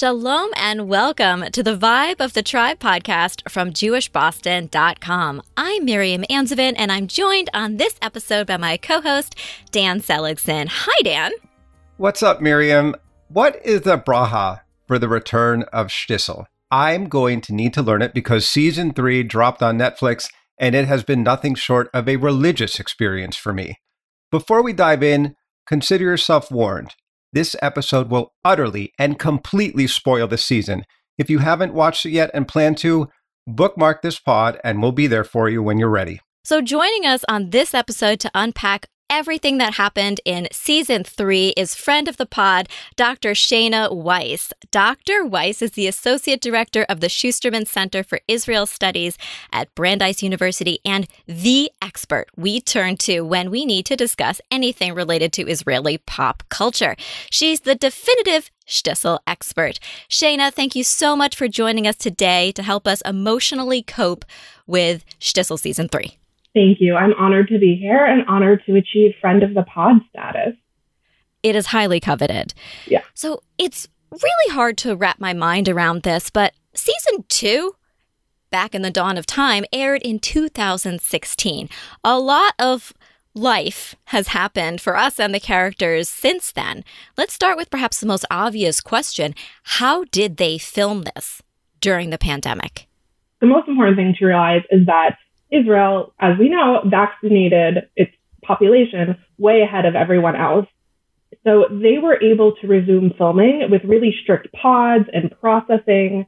Shalom and welcome to the Vibe of the Tribe podcast from JewishBoston.com. I'm Miriam Anzovin and I'm joined on this episode by my co host, Dan Seligson. Hi, Dan. What's up, Miriam? What is the braha for the return of Shtisel? I'm going to need to learn it because season three dropped on Netflix and it has been nothing short of a religious experience for me. Before we dive in, consider yourself warned. This episode will utterly and completely spoil the season. If you haven't watched it yet and plan to, bookmark this pod and we'll be there for you when you're ready. So, joining us on this episode to unpack everything that happened in season three is friend of the pod, Dr. Shayna Weiss. Dr. Weiss is the Associate Director of the Schusterman Center for Israel Studies at Brandeis University and the expert we turn to when we need to discuss anything related to Israeli pop culture. She's the definitive Shtisel expert. Shayna, thank you so much for joining us today to help us emotionally cope with Shtisel season three. Thank you. I'm honored to be here and honored to achieve friend of the pod status. It is highly coveted. Yeah. So it's really hard to wrap my mind around this, but season two, back in the dawn of time, aired in 2016. A lot of life has happened for us and the characters since then. Let's start with perhaps the most obvious question How did they film this during the pandemic? The most important thing to realize is that Israel, as we know, vaccinated its population way ahead of everyone else. So they were able to resume filming with really strict pods and processing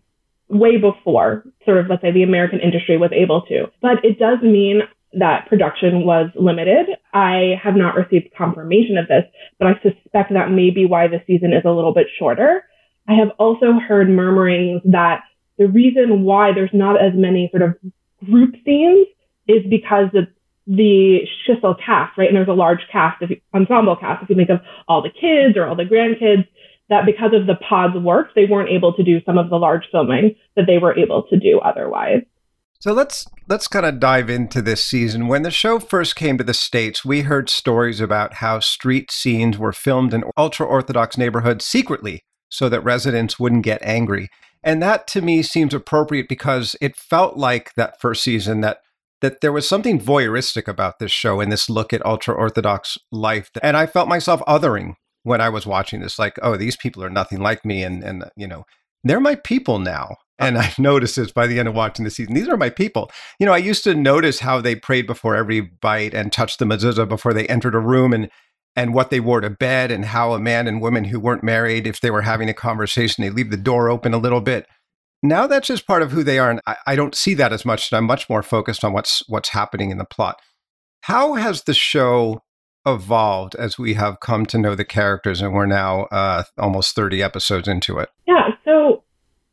way before sort of, let's say, the American industry was able to. But it does mean that production was limited. I have not received confirmation of this, but I suspect that may be why the season is a little bit shorter. I have also heard murmurings that the reason why there's not as many sort of group scenes is because the the Shtisel cast, right? And there's a large cast of ensemble cast. If you think of all the kids or all the grandkids, that because of the pod's work, they weren't able to do some of the large filming that they were able to do otherwise. So let's let's kind of dive into this season. When the show first came to the states, we heard stories about how street scenes were filmed in ultra-orthodox neighborhoods secretly so that residents wouldn't get angry. And that to me seems appropriate because it felt like that first season that that there was something voyeuristic about this show and this look at ultra orthodox life. And I felt myself othering when I was watching this, like, oh, these people are nothing like me. And, and you know, they're my people now. Uh. And I've noticed this by the end of watching the season. These are my people. You know, I used to notice how they prayed before every bite and touched the mezuzah before they entered a room and and what they wore to bed and how a man and woman who weren't married, if they were having a conversation, they leave the door open a little bit now that's just part of who they are, and I, I don't see that as much. And I'm much more focused on what's what's happening in the plot. How has the show evolved as we have come to know the characters, and we're now uh, almost 30 episodes into it? Yeah, so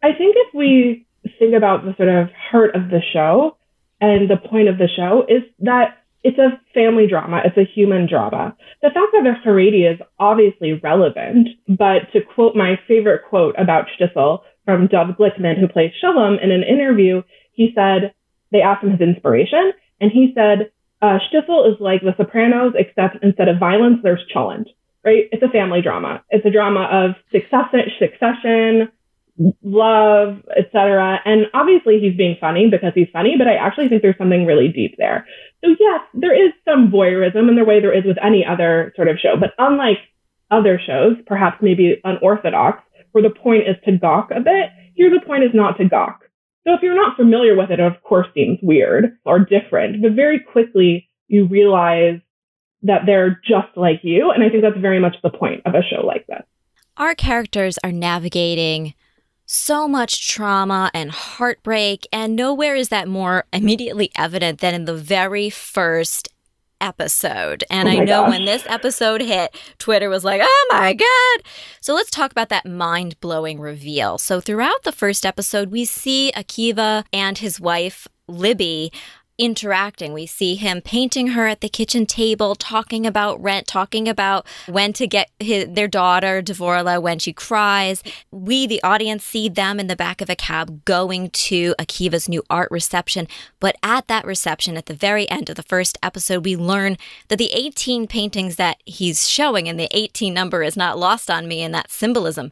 I think if we think about the sort of heart of the show and the point of the show is that it's a family drama. It's a human drama. The fact that they're Haredi is obviously relevant, but to quote my favorite quote about Shtisel from Dov Glickman, who plays Shalom, in an interview, he said, they asked him his inspiration, and he said, uh, Shtisel is like The Sopranos, except instead of violence, there's challenge, right? It's a family drama. It's a drama of succession, succession love, etc. And obviously he's being funny because he's funny, but I actually think there's something really deep there. So yes, there is some voyeurism in the way there is with any other sort of show, but unlike other shows, perhaps maybe unorthodox, where the point is to gawk a bit, here the point is not to gawk. So if you're not familiar with it, it of course seems weird or different, but very quickly you realize that they're just like you. And I think that's very much the point of a show like this. Our characters are navigating so much trauma and heartbreak, and nowhere is that more immediately evident than in the very first episode. And oh I know gosh. when this episode hit, Twitter was like, oh my God. So let's talk about that mind blowing reveal. So throughout the first episode, we see Akiva and his wife, Libby, interacting. We see him painting her at the kitchen table, talking about rent, talking about when to get his, their daughter, Devorah, when she cries. We, the audience, see them in the back of a cab going to Akiva's new art reception. But at that reception, at the very end of the first episode, we learn that the 18 paintings that he's showing, and the 18 number is not lost on me in that symbolism,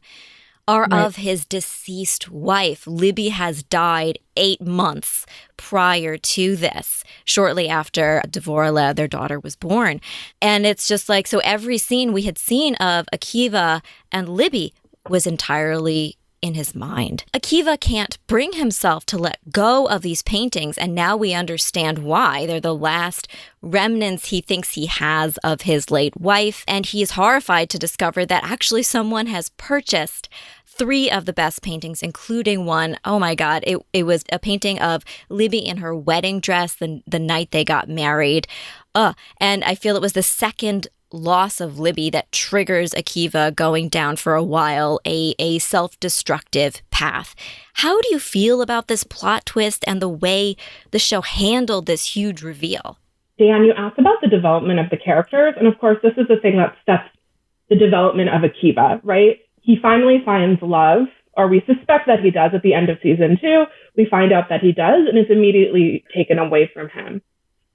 are right. of his deceased wife. Libby has died eight months prior to this, shortly after Dvorah, their daughter, was born. And it's just like, so every scene we had seen of Akiva and Libby was entirely in his mind. Akiva can't bring himself to let go of these paintings, and now we understand why. They're the last remnants he thinks he has of his late wife, and he is horrified to discover that actually someone has purchased three of the best paintings, including one, oh my God, it, it was a painting of Libby in her wedding dress the, the night they got married. Uh, and I feel it was the second loss of Libby that triggers Akiva going down for a while a, a self destructive path. How do you feel about this plot twist and the way the show handled this huge reveal? Dan, you asked about the development of the characters. And of course, this is the thing that sets the development of Akiva, right? He finally finds love, or we suspect that he does at the end of season two. We find out that he does, and it's immediately taken away from him.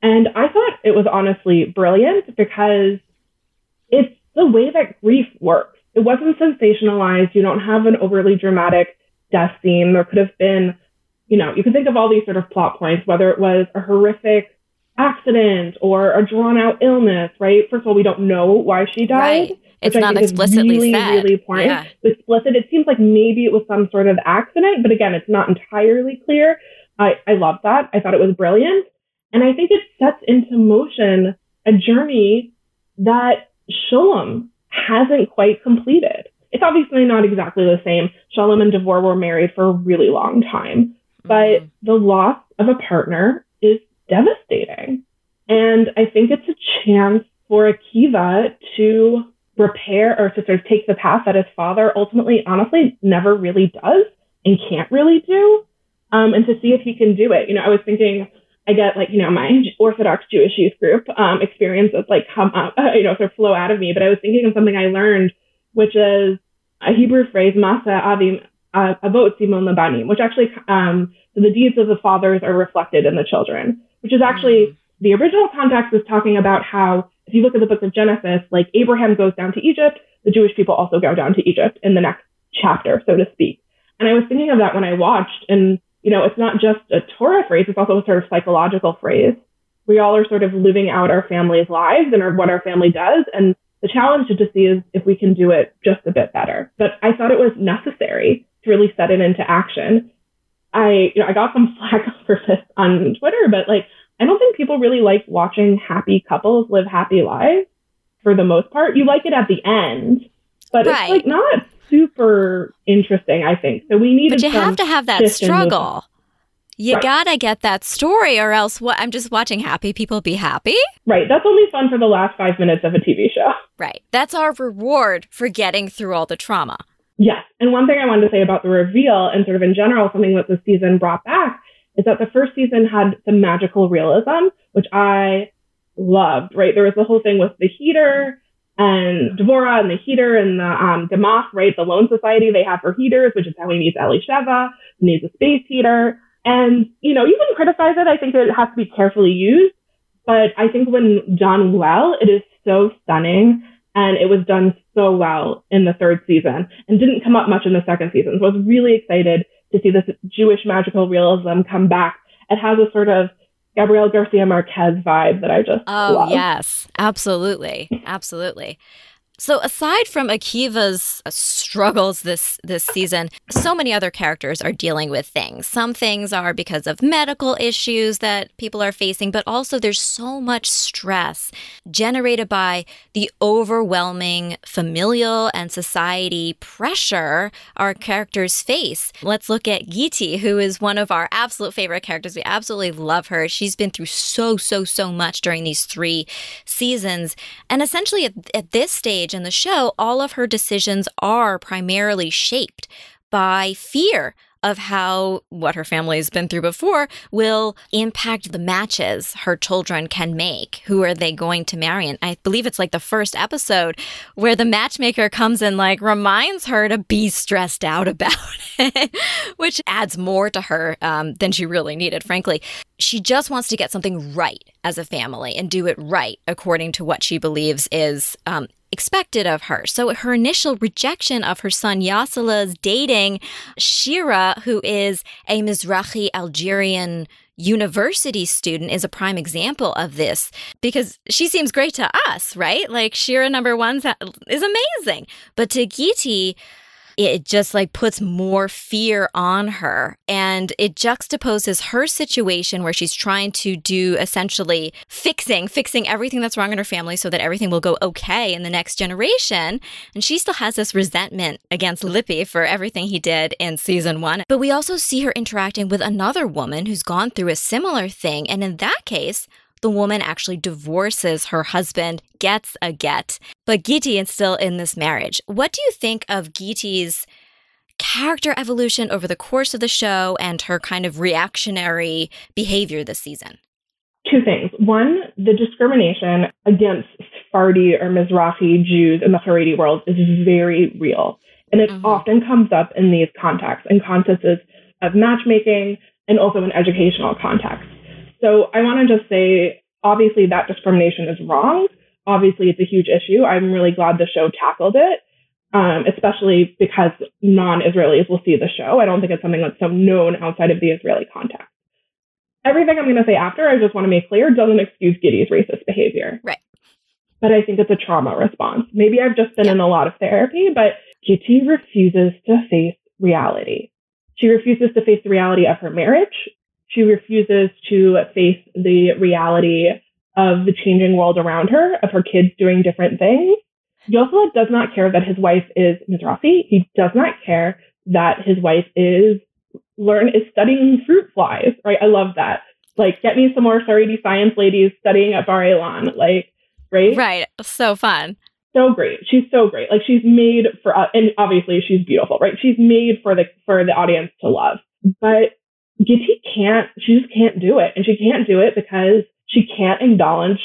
And I thought it was honestly brilliant because it's the way that grief works. It wasn't sensationalized. You don't have an overly dramatic death scene. There could have been, you know, you can think of all these sort of plot points, whether it was a horrific accident or a drawn out illness, right? First of all, we don't know why she died. Right. It's not explicitly really, said. Really important. Yeah. Explicit. It seems like maybe it was some sort of accident, but again, it's not entirely clear. I, I love that. I thought it was brilliant. And I think it sets into motion a journey that Sholem hasn't quite completed. It's obviously not exactly the same. Sholem and Dvorah were married for a really long time, but mm-hmm. the loss of a partner is devastating. And I think it's a chance for Akiva to repair or to sort of take the path that his father ultimately, honestly, never really does and can't really do, um, and to see if he can do it. You know, I was thinking, I get like, you know, my Orthodox Jewish youth group um, experiences like come up, uh, you know, sort of flow out of me. But I was thinking of something I learned, which is a Hebrew phrase, Masa Avim uh, Avot Siman Labanim, which actually, um, so the deeds of the fathers are reflected in the children, which is actually mm. the original context is talking about how if you look at the book of Genesis, like Abraham goes down to Egypt, the Jewish people also go down to Egypt in the next chapter, so to speak. And I was thinking of that when I watched, and you know, it's not just a Torah phrase, it's also a sort of psychological phrase. We all are sort of living out our family's lives and what our family does. And the challenge to see is if we can do it just a bit better. But I thought it was necessary to really set it into action. I, you know, I got some flack for this on Twitter, but like, I don't think people really like watching happy couples live happy lives for the most part. You like it at the end, but right. it's like not super interesting, I think. So we need But you have to have that struggle. You right. gotta get that story, or else what? I'm just watching happy people be happy. Right. That's only fun for the last five minutes of a TV show. Right. That's our reward for getting through all the trauma. Yes. And one thing I wanted to say about the reveal and sort of in general, something that the season brought back is that the first season had some magical realism, which I loved, right? There was the whole thing with the heater and Dvorah and the heater and the um, Gemach, right? The loan society they have for heaters, which is how he meets Elisheva, who needs a space heater. And, you know, you can criticize it. I think it has to be carefully used. But I think when done well, it is so stunning. And it was done so well in the third season and didn't come up much in the second season. So I was really excited to see this Jewish magical realism come back. It has a sort of Gabriel Garcia Marquez vibe that I just oh love. yes, absolutely, absolutely. So aside from Akiva's struggles this this season, so many other characters are dealing with things. Some things are because of medical issues that people are facing, but also there's so much stress generated by the overwhelming familial and society pressure our characters face. Let's look at Giti, who is one of our absolute favorite characters. We absolutely love her. She's been through so so so much during these 3 seasons. And essentially at, at this stage in the show, all of her decisions are primarily shaped by fear of how what her family has been through before will impact the matches her children can make. Who are they going to marry? And I believe it's like the first episode where the matchmaker comes and like reminds her to be stressed out about it, which adds more to her um, than she really needed, frankly. She just wants to get something right as a family and do it right according to what she believes is um, expected of her. So her initial rejection of her son Yossele's dating Shira, who is a Mizrahi Algerian university student is a prime example of this because she seems great to us, right? Like Shira number one is amazing. But to Giti, it just like puts more fear on her. And it juxtaposes her situation where she's trying to do essentially fixing fixing everything that's wrong in her family so that everything will go okay in the next generation. And she still has this resentment against Lippy for everything he did in season 1 but we also see her interacting with another woman who's gone through a similar thing. And in that case the woman actually divorces her husband, gets a get. But Giti is still in this marriage. What do you think of Giti's character evolution over the course of the show and her kind of reactionary behavior this season? Two things. One, the discrimination against Sephardi or Mizrahi Jews in the Haredi world is very real. And it mm-hmm. often comes up in these contexts, in contexts of matchmaking and also in educational contexts. So I want to just say, obviously, that discrimination is wrong. Obviously, it's a huge issue. I'm really glad the show tackled it, um, especially because non-Israelis will see the show. I don't think it's something that's so known outside of the Israeli context. Everything I'm going to say after, I just want to make clear, doesn't excuse Giti's racist behavior. Right. But I think it's a trauma response. Maybe I've just been yeah. in a lot of therapy, but Giti refuses to face reality. She refuses to face the reality of her marriage. She refuses to face the reality of the changing world around her, of her kids doing different things. Yossele does not care that his wife is Mizrahi. He does not care that his wife is learn is studying fruit flies. Right? I love that. Like, get me some more Haredi science ladies studying at Bar Ilan. Like, right? Right. So fun. So great. She's so great. Like, she's made for, uh, and obviously she's beautiful, right? She's made for the for the audience to love. But Giti can't, she just can't do it. And she can't do it because she can't acknowledge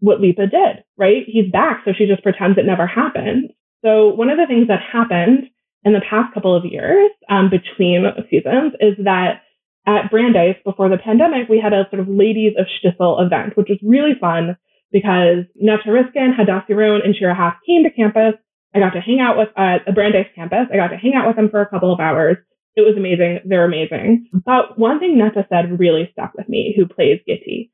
what Lipa did, right? He's back, so she just pretends it never happened. So one of the things that happened in the past couple of years um, between seasons is that at Brandeis before the pandemic, we had a sort of ladies of shtisel event, which was really fun because Neta Riskin, Hadas Yaron, and Shira Haas came to campus. I got to hang out with uh, the Brandeis campus. I got to hang out with them for a couple of hours. It was amazing. They're amazing. But one thing Neta said really stuck with me, who plays Giti.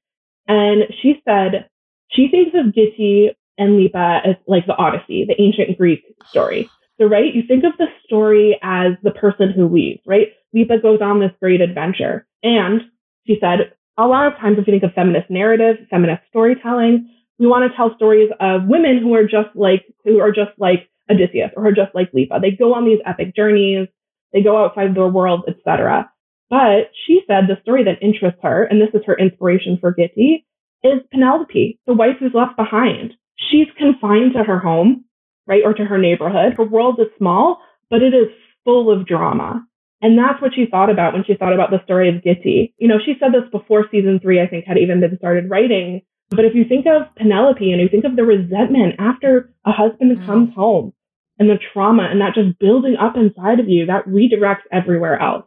And she said she thinks of Giti and Lipa as like the Odyssey, the ancient Greek story. So, right, you think of the story as the person who leaves, right? Lipa goes on this great adventure. And she said, a lot of times if you think of feminist narrative, feminist storytelling, we want to tell stories of women who are just like, who are just like Odysseus or who are just like Lipa. They go on these epic journeys. They go outside their world, etc. But she said the story that interests her, and this is her inspiration for Giti, is Penelope, the wife who's left behind. She's confined to her home, right, or to her neighborhood. Her world is small, but it is full of drama. And that's what she thought about when she thought about the story of Giti. You know, she said this before season three, I think, had even been started writing. But if you think of Penelope and you think of the resentment after a husband mm. comes home and the trauma and that just building up inside of you, that redirects everywhere else.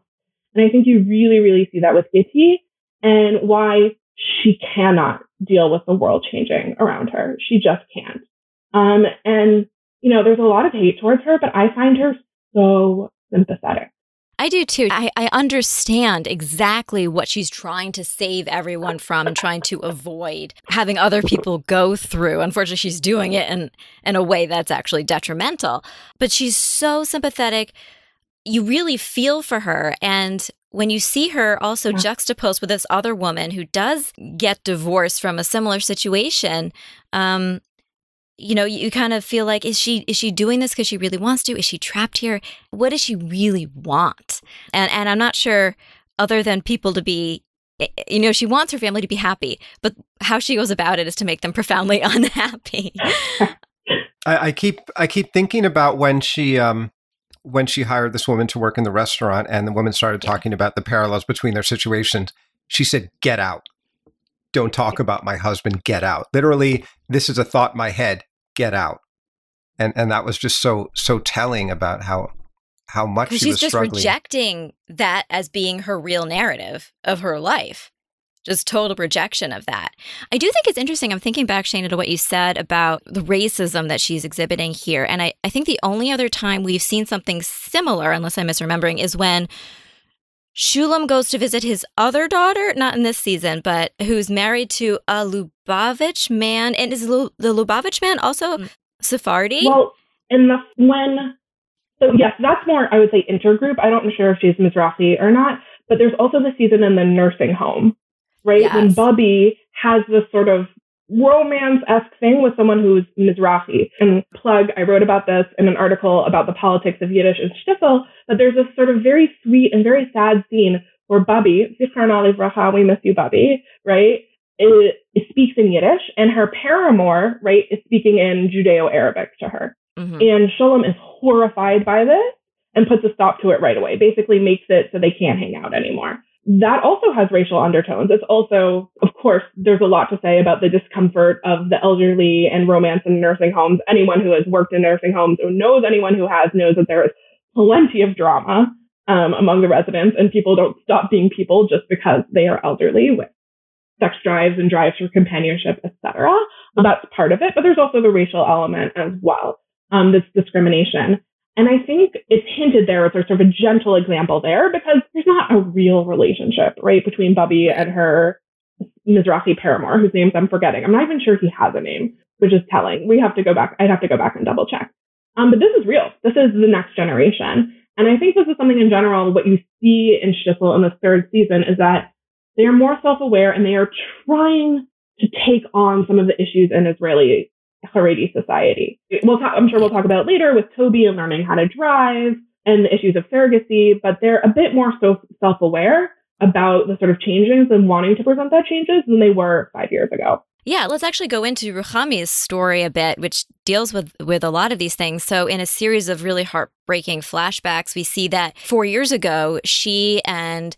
And I think you really, really see that with Giti and why she cannot deal with the world changing around her. She just can't. Um, and, you know, there's a lot of hate towards her, but I find her so sympathetic. I do too. I, I understand exactly what she's trying to save everyone from and trying to avoid having other people go through. Unfortunately, she's doing it in, in a way that's actually detrimental. But she's so sympathetic. You really feel for her. And when you see her also juxtaposed with this other woman who does get divorced from a similar situation, um, you know you kind of feel like is she is she doing this because she really wants to? Is she trapped here? What does she really want? And and i'm not sure other than people to be you know she wants her family to be happy but how she goes about it is to make them profoundly unhappy. I, I, keep i keep thinking about when she um when she hired this woman to work in the restaurant and the woman started yeah. talking about the parallels between their situations she said get out. Don't talk about my husband. Get out. Literally this is a thought in my head get out and and that was just so so telling about how how much she she's was just struggling. rejecting that as being her real narrative of her life just total rejection of that. I do think it's interesting. I'm thinking back, Shayna, to what you said about the racism that she's exhibiting here. And I, I think the only other time we've seen something similar, unless I'm misremembering, is when Shulam goes to visit his other daughter, not in this season, but who's married to a Lubavitch man. And is the Lubavitch man also mm. Sephardi? Well, in the when so yes, that's more I would say intergroup. I don't know sure if she's Mizrahi or not, but there's also the season in the nursing home right? Yes. When Bubby has this sort of romance-esque thing with someone who's Mizrahi. And plug, I wrote about this in an article about the politics of Yiddish and Shtisel, but there's this sort of very sweet and very sad scene where Bubby, we miss you, Bubby, right? It, it, speaks in Yiddish and her paramour, right, is speaking in Judeo-Arabic to her. Mm-hmm. And Sholem is horrified by this and puts a stop to it right away, basically makes it so they can't hang out anymore that also has racial undertones. It's also, of course, there's a lot to say about the discomfort of the elderly and romance in nursing homes. Anyone who has worked in nursing homes or knows anyone who has knows that there is plenty of drama um, among the residents, and people don't stop being people just because they are elderly with sex drives and drives for companionship, etc. So that's part of it, but there's also the racial element as well. Um, this discrimination. And I think it's hinted there as a sort of a gentle example there because there's not a real relationship, right, between Bubby and her Mizrahi paramour, whose names I'm forgetting. I'm not even sure he has a name, which is telling. We have to go back. I'd have to go back and double check. Um, but this is real. This is the next generation. And I think this is something in general, what you see in Shtisel in the third season is that they are more self-aware and they are trying to take on some of the issues in Israeli Haredi society. We'll talk, I'm sure we'll talk about it later with Toby and learning how to drive and the issues of surrogacy, but they're a bit more so self-aware about the sort of changes and wanting to present that changes than they were five years ago. Yeah, let's actually go into Ruchami's story a bit, which deals with with a lot of these things. So, in a series of really heartbreaking flashbacks, we see that four years ago, she and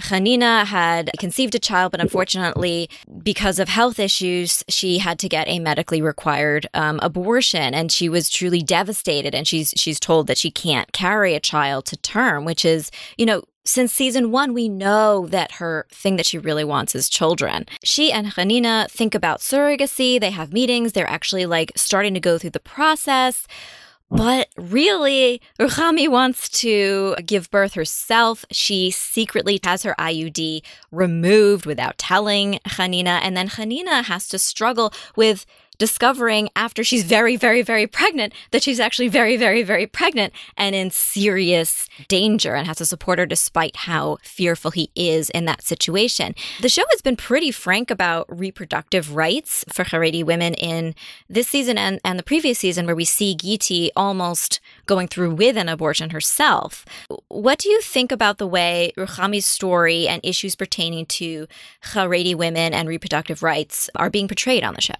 Hanina had conceived a child, but unfortunately, because of health issues, she had to get a medically required um, abortion, and she was truly devastated. And she's she's told that she can't carry a child to term, which is, you know, since season one, we know that her thing that she really wants is children. She and Hanina think about surrogacy. They have meetings. They're actually like starting to go through the process. But really, Ruchami wants to give birth herself. She secretly has her IUD removed without telling Hanina. And then Hanina has to struggle with discovering after she's very, very, very pregnant that she's actually very, very, very pregnant and in serious danger and has to support her despite how fearful he is in that situation. The show has been pretty frank about reproductive rights for Haredi women in this season and, and the previous season, where we see Giti almost going through with an abortion herself. What do you think about the way Ruchami's story and issues pertaining to Haredi women and reproductive rights are being portrayed on the show?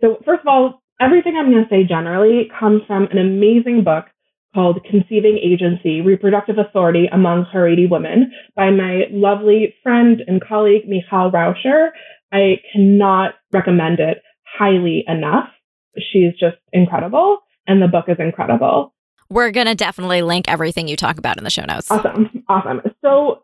So, first of all, everything I'm going to say generally comes from an amazing book called Conceiving Agency Reproductive Authority Among Haredi Women by my lovely friend and colleague, Michal Raucher. I cannot recommend it highly enough. She's just incredible, and the book is incredible. We're going to definitely link everything you talk about in the show notes. Awesome. Awesome. So,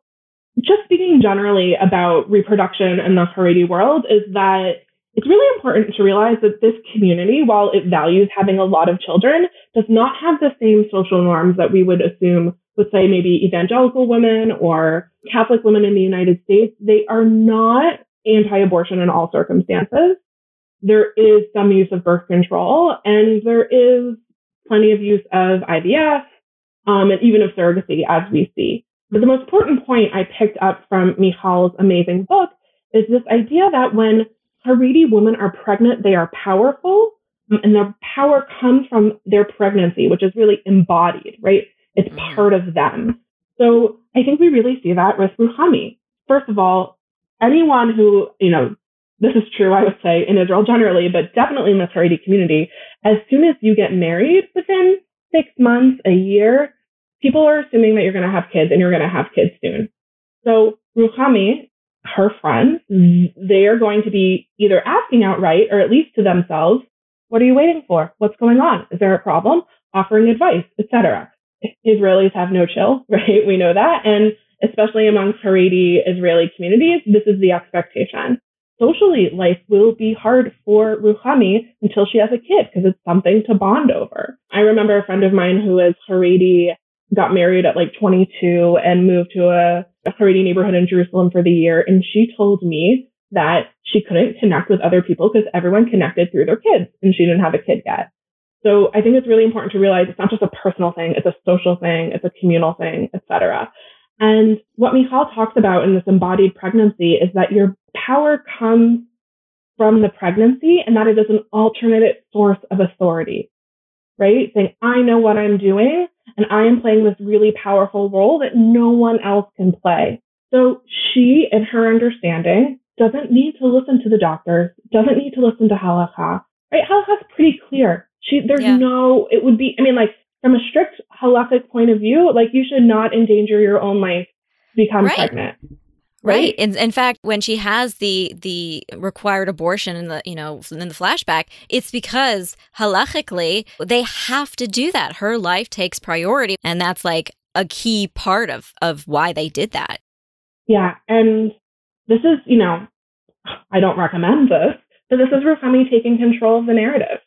just speaking generally about reproduction in the Haredi world, is that it's really important to realize that this community, while it values having a lot of children, does not have the same social norms that we would assume with, say, maybe evangelical women or Catholic women in the United States. They are not anti-abortion in all circumstances. There is some use of birth control and there is plenty of use of IVF um, and even of surrogacy as we see. But the most important point I picked up from Michal's amazing book is this idea that when Haredi women are pregnant, they are powerful, um, and their power comes from their pregnancy, which is really embodied, right? It's mm. part of them. So I think we really see that with Ruchami. First of all, anyone who, you know, this is true, I would say, in Israel generally, but definitely in the Haredi community, as soon as you get married within six months, a year, people are assuming that you're going to have kids and you're going to have kids soon. So Ruchami her friends, they are going to be either asking outright or at least to themselves, what are you waiting for? What's going on? Is there a problem? Offering advice, etc. Israelis have no chill, right? We know that. And especially among Haredi Israeli communities, this is the expectation. Socially, life will be hard for Ruchami until she has a kid because it's something to bond over. I remember a friend of mine who is Haredi got married at like 22 and moved to a, a Haredi neighborhood in Jerusalem for the year. And she told me that she couldn't connect with other people because everyone connected through their kids and she didn't have a kid yet. So I think it's really important to realize it's not just a personal thing, it's a social thing, it's a communal thing, etc. And what Michal talks about in this embodied pregnancy is that your power comes from the pregnancy and that it is an alternate source of authority, right? Saying, I know what I'm doing and I am playing this really powerful role that no one else can play. So she, in her understanding, doesn't need to listen to the doctors, doesn't need to listen to halacha, right? Halacha's pretty clear. She, there's yeah. no, it would be, I mean, like from a strict halachic point of view, like you should not endanger your own life to become right. pregnant. Right. In, in fact, when she has the the required abortion in the you know in the flashback, it's because halachically they have to do that. Her life takes priority, and that's like a key part of of why they did that. Yeah, and this is you know I don't recommend this, but this is Ruchami taking control of the narrative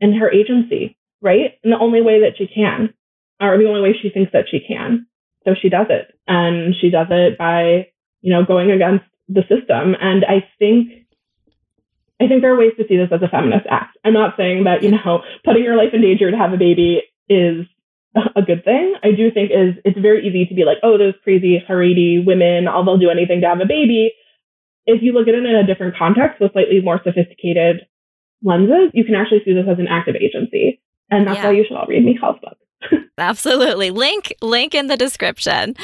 and her agency, right? In the only way that she can, or the only way she thinks that she can. So she does it, and she does it by you know, going against the system. And I think I think there are ways to see this as a feminist act. I'm not saying that, you know, putting your life in danger to have a baby is a good thing. I do think is it's very easy to be like, oh, those crazy Haredi women, all they'll do anything to have a baby. If you look at it in a different context with slightly more sophisticated lenses, you can actually see this as an act of agency. And that's yeah. why you should all read Michal's book. Absolutely. Link link in the description.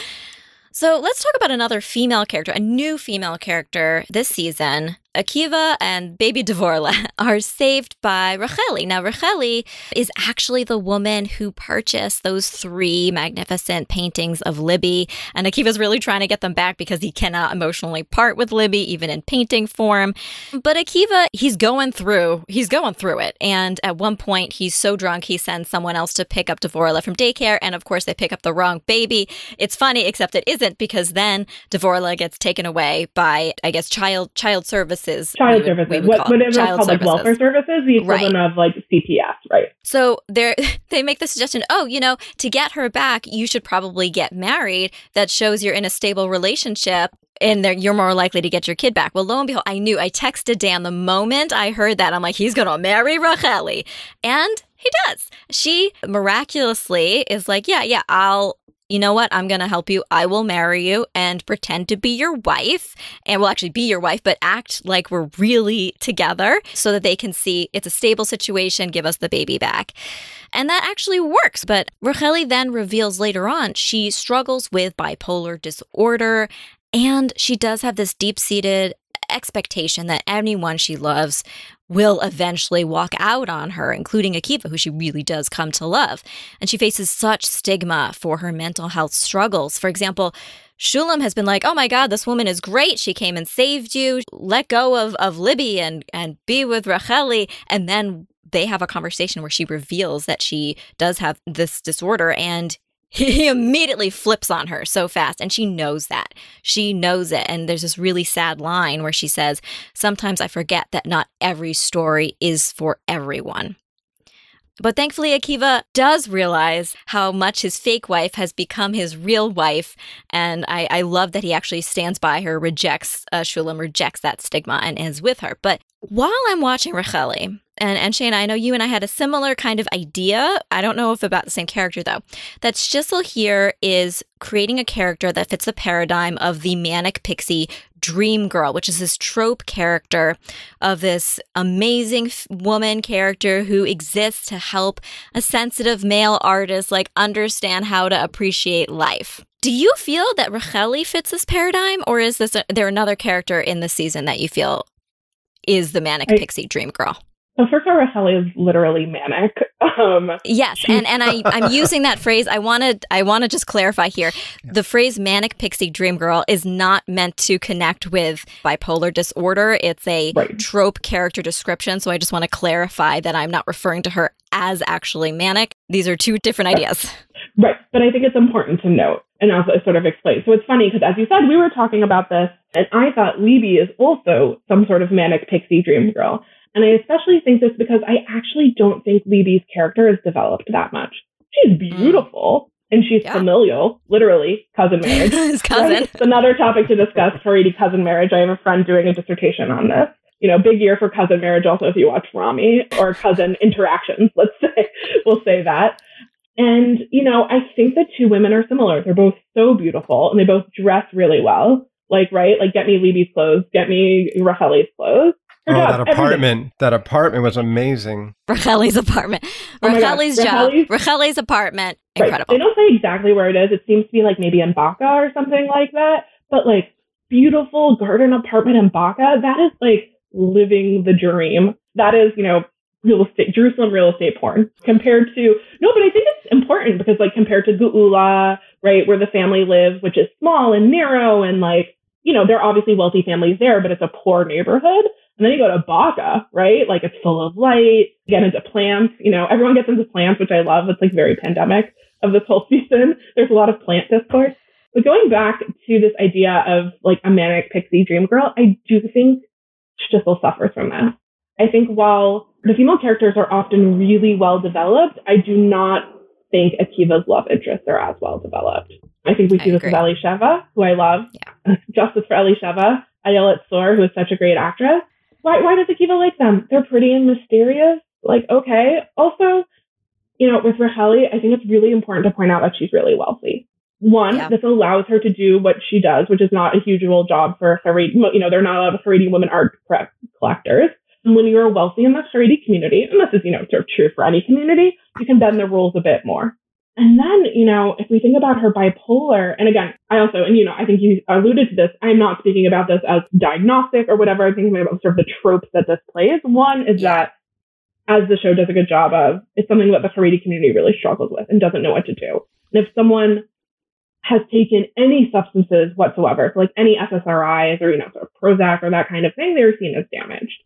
So let's talk about another female character, a new female character this season, Akiva and baby Devorah are saved by Racheli. Now, Racheli is actually the woman who purchased those three magnificent paintings of Libby. And Akiva's really trying to get them back because he cannot emotionally part with Libby, even in painting form. But Akiva, he's going through, he's going through it. And at one point, he's so drunk, he sends someone else to pick up Devorah from daycare. And of course, they pick up the wrong baby. It's funny, except it isn't because then Devorah gets taken away by, I guess, child child service services. Child would, services. What, whatever child called services. like welfare services, the equivalent right. of like CPS, right? So they they make the suggestion, oh, you know, to get her back, you should probably get married. That shows you're in a stable relationship and you're more likely to get your kid back. Well, lo and behold, I knew. I texted Dan the moment I heard that. I'm like, he's going to marry Racheli. And he does. She miraculously is like, yeah, yeah, I'll you know what? I'm going to help you. I will marry you and pretend to be your wife and will actually be your wife, but act like we're really together so that they can see it's a stable situation, give us the baby back. And that actually works. But Racheli then reveals later on she struggles with bipolar disorder and she does have this deep seated expectation that anyone she loves will eventually walk out on her, including Akiva, who she really does come to love. And she faces such stigma for her mental health struggles. For example, Shulam has been like, oh my God, this woman is great. She came and saved you. Let go of, of Libby and, and be with Racheli. And then they have a conversation where she reveals that she does have this disorder and he immediately flips on her so fast and she knows that. She knows it and there's this really sad line where she says sometimes i forget that not every story is for everyone but thankfully, Akiva does realize how much his fake wife has become his real wife. And I, I love that he actually stands by her, rejects, uh, Shulam rejects that stigma and is with her. But while I'm watching Racheli, and, and Shane, I know you and I had a similar kind of idea. I don't know if about the same character though. That Shtisel here is creating a character that fits the paradigm of the manic pixie dream girl, which is this trope character of this amazing f- woman character who exists to help a sensitive male artist like understand how to appreciate life. Do you feel that Racheli fits this paradigm, or is this a, there another character in the season that you feel is the manic I, pixie dream girl? So first of all, is literally manic. Um, yes, and and I I'm using that phrase. I wanted I want to just clarify here. Yeah. The phrase manic pixie dream girl is not meant to connect with bipolar disorder. It's a right. trope character description. So I just want to clarify that I'm not referring to her as actually manic. These are two different ideas. Right. But I think it's important to note and also sort of explain. So it's funny because as you said, we were talking about this and I thought Libby is also some sort of manic pixie dream girl. And I especially think this because I actually don't think Libby's character is developed that much. She's mm. beautiful mm. and she's yeah. familial, literally cousin marriage. His cousin. Right? It's another topic to discuss, Haredi cousin marriage. I have a friend doing a dissertation on this. You know, big year for cousin marriage also if you watch Ramy or cousin interactions, let's say. We'll say that. And, you know, I think the two women are similar. They're both so beautiful and they both dress really well. Like, right? Like, get me Libby's clothes, get me Racheli's clothes. Oh, job, that apartment. Everything. That apartment was amazing. Racheli's apartment. Oh Racheli's job. Racheli's apartment. Incredible. Right. They don't say exactly where it is. It seems to be like maybe in Baca or something like that. But like beautiful garden apartment in Baca, that is like living the dream. That is, you know, real estate, Jerusalem real estate porn compared to, no, but I think it's important because like compared to Geula, right, where the family lives, which is small and narrow and like, you know, they're obviously wealthy families there, but it's a poor neighborhood. And then you go to Baca, right? Like it's full of light, get into plants, you know, everyone gets into plants, which I love. It's like very pandemic of this whole season. There's a lot of plant discourse. But going back to this idea of like a manic pixie dream girl, I do think Shtisel suffers from this. I think while the female characters are often really well developed, I do not think Akiva's love interests are as well developed. I think we see this with Elisheva, who I love. Yeah. Justice for Elisheva. Ayelet Zurer, who is such a great actress. Why, why does Akiva like them? They're pretty and mysterious. Like, okay. Also, you know, with Racheli, I think it's really important to point out that she's really wealthy. One, yeah. this allows her to do what she does, which is not a usual job for Haredi. You know, they're not a lot of Haredi women art collectors when you're wealthy in the Haredi community, and this is, you know, sort of true for any community, you can bend the rules a bit more. And then, you know, if we think about her bipolar, and again, I also, and you know, I think you alluded to this, I'm not speaking about this as diagnostic or whatever. I'm thinking about sort of the tropes that this plays. One is that, as the show does a good job of, it's something that the Haredi community really struggles with and doesn't know what to do. And if someone has taken any substances whatsoever, so like any SSRIs or, you know, sort of Prozac or that kind of thing, they're seen as damaged.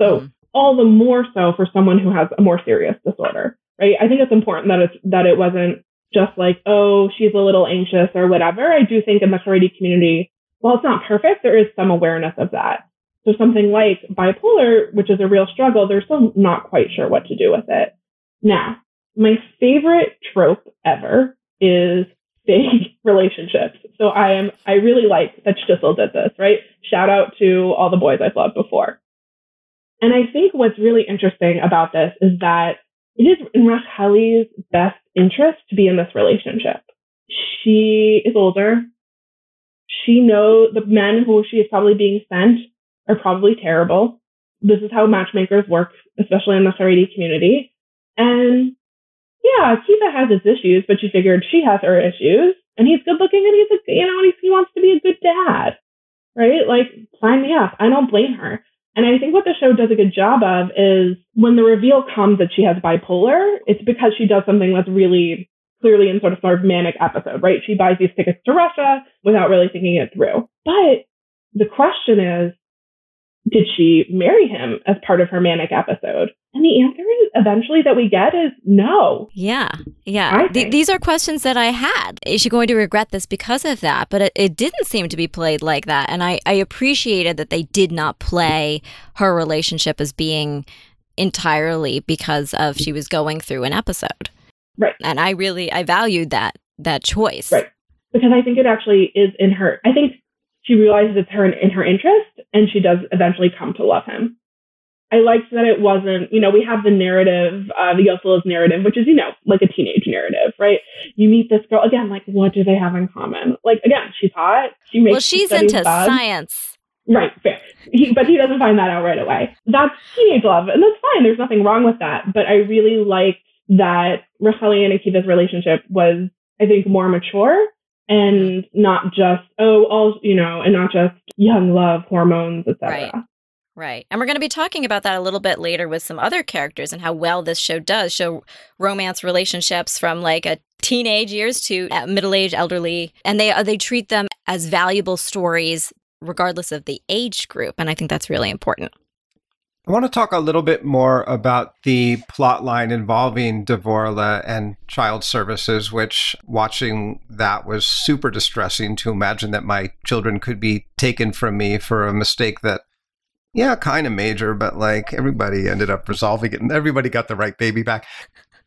So mm. all the more so for someone who has a more serious disorder, right? I think it's important that it's that it wasn't just like, oh, she's a little anxious or whatever. I do think in the Haredi community, while it's not perfect, there is some awareness of that. So something like bipolar, which is a real struggle, they're still not quite sure what to do with it. Now, my favorite trope ever is fake relationships. So I am, I really like that Shtisel did this, right? Shout out to all the boys I've loved before. And I think what's really interesting about this is that it is in Racheli's best interest to be in this relationship. She is older. She knows the men who she is probably being sent are probably terrible. This is how matchmakers work, especially in the Haredi community. And yeah, Akiva has his issues, but she figured she has her issues. And he's good looking and he's a, you know, and he wants to be a good dad. Right? Like, sign me up. I don't blame her. And I think what the show does a good job of is when the reveal comes that she has bipolar, it's because she does something that's really clearly in sort of sort of manic episode, right? She buys these tickets to Russia without really thinking it through. But the question is, did she marry him as part of her manic episode? And the answer is eventually that we get is no. Yeah. Yeah. Th- these are questions that I had. Is she going to regret this because of that? But it, it didn't seem to be played like that. And I, I appreciated that they did not play her relationship as being entirely because of she was going through an episode. Right. And I really I valued that that choice. Right. Because I think it actually is in her I think she realizes it's her in her interest and she does eventually come to love him. I liked that it wasn't, you know, we have the narrative, uh, the Yoselov's narrative, which is, you know, like a teenage narrative, right? You meet this girl again, like, what do they have in common? Like, again, she's hot. She makes well, she's into bugs. science. Right, fair. He, but he doesn't find that out right away. That's teenage love, and that's fine. There's nothing wrong with that. But I really liked that Racheli and Akiva's relationship was, I think, more mature and not just oh all you know and not just young love hormones etc right right. And we're going to be talking about that a little bit later with some other characters and how well this show does show romance relationships from like a teenage years to middle-aged elderly and they uh, they treat them as valuable stories regardless of the age group and i think that's really important. I want to talk a little bit more about the plot line involving Dvorah and child services, which watching that was super distressing to imagine that my children could be taken from me for a mistake that, yeah, kind of major, but like everybody ended up resolving it and everybody got the right baby back.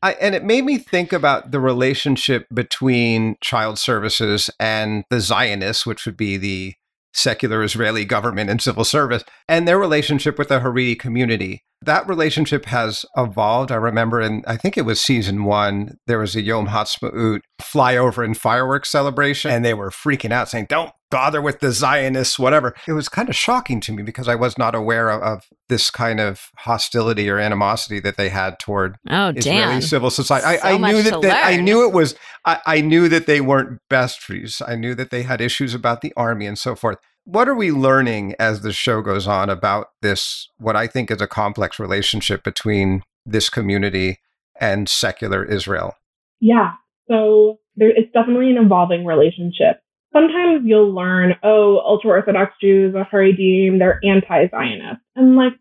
I, and it made me think about the relationship between child services and the Zionists, which would be the secular Israeli government and civil service, and their relationship with the Haredi community. That relationship has evolved. I remember in, I think it was season one, there was a Yom Ha'atzmaut flyover and fireworks celebration, and they were freaking out saying, don't bother with the Zionists, whatever. It was kind of shocking to me because I was not aware of, of this kind of hostility or animosity that they had toward oh, Israeli damn. civil society. So I, I knew that, that I knew it was I, I knew that they weren't best friends. I knew that they had issues about the army and so forth. What are we learning as the show goes on about this, what I think is a complex relationship between this community and secular Israel? Yeah. So there, it's definitely an evolving relationship. Sometimes you'll learn, oh, ultra Orthodox Jews are Haredim, they're anti Zionist. And like,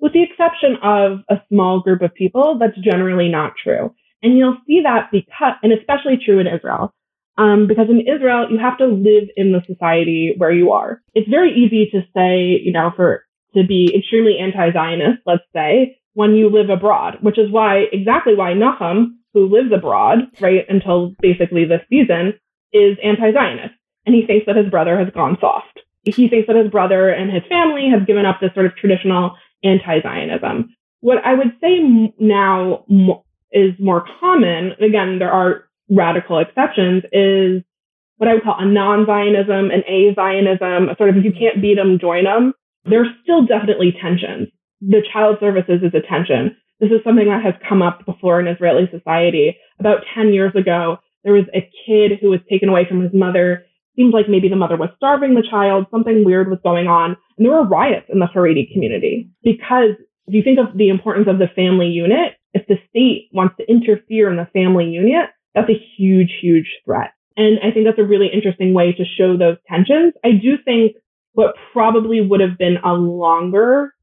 with the exception of a small group of people, that's generally not true. And you'll see that because, and especially true in Israel, um, because in Israel, you have to live in the society where you are. It's very easy to say, you know, for, to be extremely anti-Zionist, let's say, when you live abroad, which is why, exactly why Nahum, who lives abroad, right, until basically this season, is anti-Zionist. And he thinks that his brother has gone soft. He thinks that his brother and his family have given up this sort of traditional anti-Zionism. What I would say now is more common, again, there are radical exceptions, is what I would call a non-Zionism, an a-Zionism, a sort of if you can't beat them, join them. There's still definitely tensions. The child services is a tension. This is something that has come up before in Israeli society. About 10 years ago, there was a kid who was taken away from his mother. Seems like maybe the mother was starving the child. Something weird was going on. And there were riots in the Haredi community because if you think of the importance of the family unit, if the state wants to interfere in the family unit, that's a huge, huge threat. And I think that's a really interesting way to show those tensions. I do think what probably would have been a longer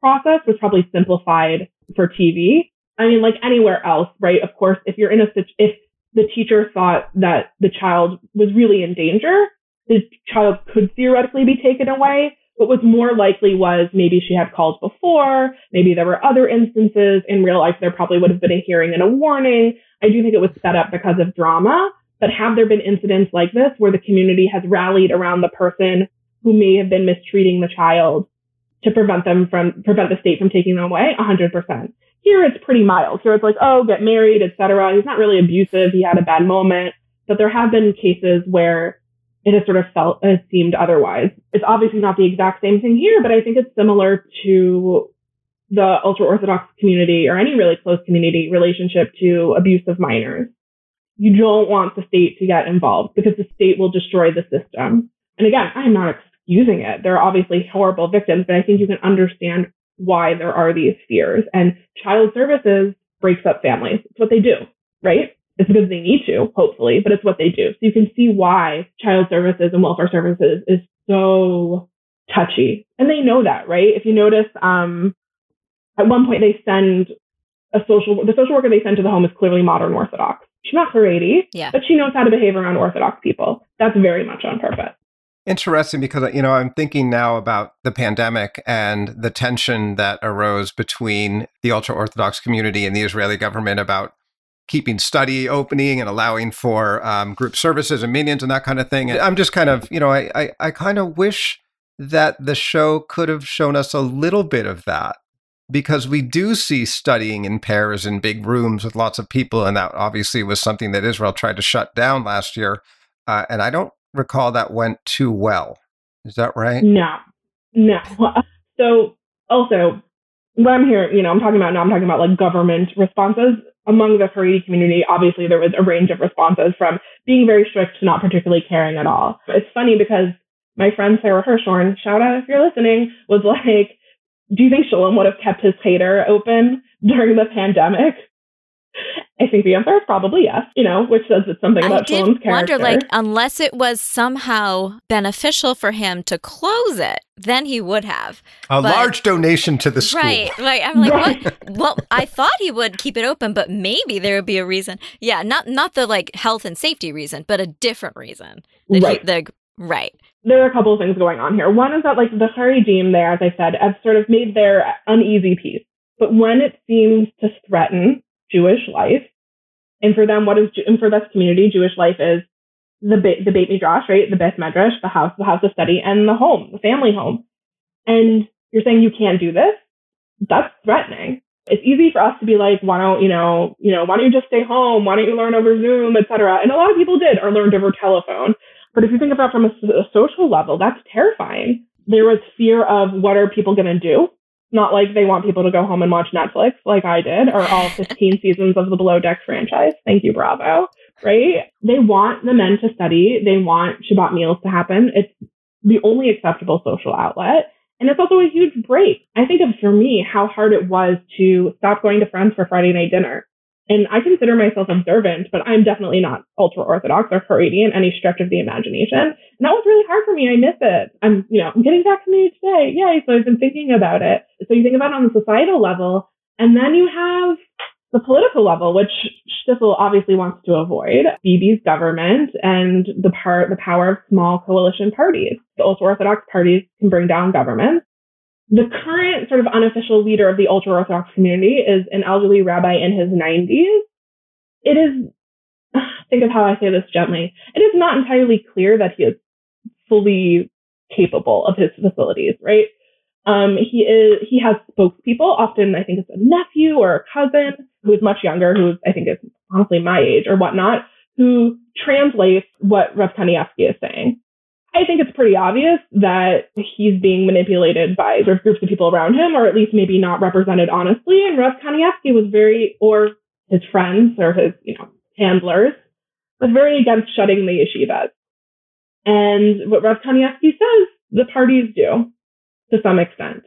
process was probably simplified for TV. I mean, like anywhere else, right? Of course, if you're in a if the teacher thought that the child was really in danger, the child could theoretically be taken away. But what's more likely was maybe she had called before, maybe there were other instances. In real life, there probably would have been a hearing and a warning. I do think it was set up because of drama. But have there been incidents like this where the community has rallied around the person who may have been mistreating the child to prevent them from prevent the state from taking them away? 100%. Here it's pretty mild. Here it's like, oh, get married, etc. He's not really abusive. He had a bad moment. But there have been cases where it has sort of felt has seemed otherwise. It's obviously not the exact same thing here, but I think it's similar to the ultra orthodox community or any really close community relationship to abuse of minors. You don't want the state to get involved because the state will destroy the system. And again, I'm not excusing it. There are obviously horrible victims, but I think you can understand why there are these fears. And child services breaks up families. It's what they do, right? It's because they need to, hopefully, but it's what they do. So you can see why child services and welfare services is so touchy. And they know that, right? If you notice, um, at one point they send a social, the social worker they send to the home is clearly modern Orthodox. She's not Haredi, Yeah. but she knows how to behave around Orthodox people. That's very much on purpose. Interesting because you know I'm thinking now about the pandemic and the tension that arose between the ultra orthodox community and the Israeli government about keeping study opening and allowing for um, group services and minions and that kind of thing. And I'm just kind of you know I, I I kind of wish that the show could have shown us a little bit of that because we do see studying in pairs in big rooms with lots of people and that obviously was something that Israel tried to shut down last year. Uh, and I don't recall that went too well. Is that right? No, no. So also, what I'm hearing, you know, I'm talking about now, I'm talking about like government responses among the Haredi community. Obviously, there was a range of responses from being very strict to not particularly caring at all. It's funny because my friend Sarah Hirschhorn, shout out if you're listening, was like, do you think Shalom would have kept his cheder open during the pandemic? I think the answer is probably yes, you know, which says it's something about I did Shalom's character. wonder, like, unless it was somehow beneficial for him to close it, then he would have. A but, large donation to the school. Right, right. I'm like, right. what? well, I thought he would keep it open, but maybe there would be a reason. Yeah, not not the like health and safety reason, but a different reason. Right. He, the, right. There are a couple of things going on here. One is that, like, the Haredim there, as I said, have sort of made their uneasy peace. But when it seems to threaten Jewish life. And for them, what is and for this community, Jewish life is the the Beit Midrash, right? The Beth Medrash, the house, the house of study, and the home, the family home. And you're saying you can't do this? That's threatening. It's easy for us to be like, why don't you know, you know, why don't you just stay home? Why don't you learn over Zoom, etc. And a lot of people did or learned over telephone. But if you think about from a, a social level, that's terrifying. There was fear of what are people going to do? Not like they want people to go home and watch Netflix like I did or all 15 seasons of the Below Deck franchise. Thank you, Bravo. Right? They want the men to study. They want Shabbat meals to happen. It's the only acceptable social outlet. And it's also a huge break. I think of for me how hard it was to stop going to friends for Friday night dinner and I consider myself observant, but I'm definitely not ultra orthodox or Haredi any stretch of the imagination. And that was really hard for me. I miss it. I'm, you know, I'm getting vaccinated today. Yay. So I've been thinking about it. So you think about it on the societal level, and then you have the political level, which Shtisel obviously wants to avoid. Bibi's government and the part, the power of small coalition parties. The ultra orthodox parties can bring down governments the current sort of unofficial leader of the ultra Orthodox community is an elderly rabbi in his 90s. It is, think of how I say this gently, it is not entirely clear that he is fully capable of his facilities, right? Um, he is, he has spokespeople, often I think it's a nephew or a cousin who's much younger, who I think is honestly my age or whatnot, who translates what Rav Kanievsky is saying. I think it's pretty obvious that he's being manipulated by groups of people around him, or at least maybe not represented honestly. And Rav Kanievsky was very, or his friends or his, you know, handlers, was very against shutting the yeshivas. And what Rav Kanievsky says, the parties do to some extent.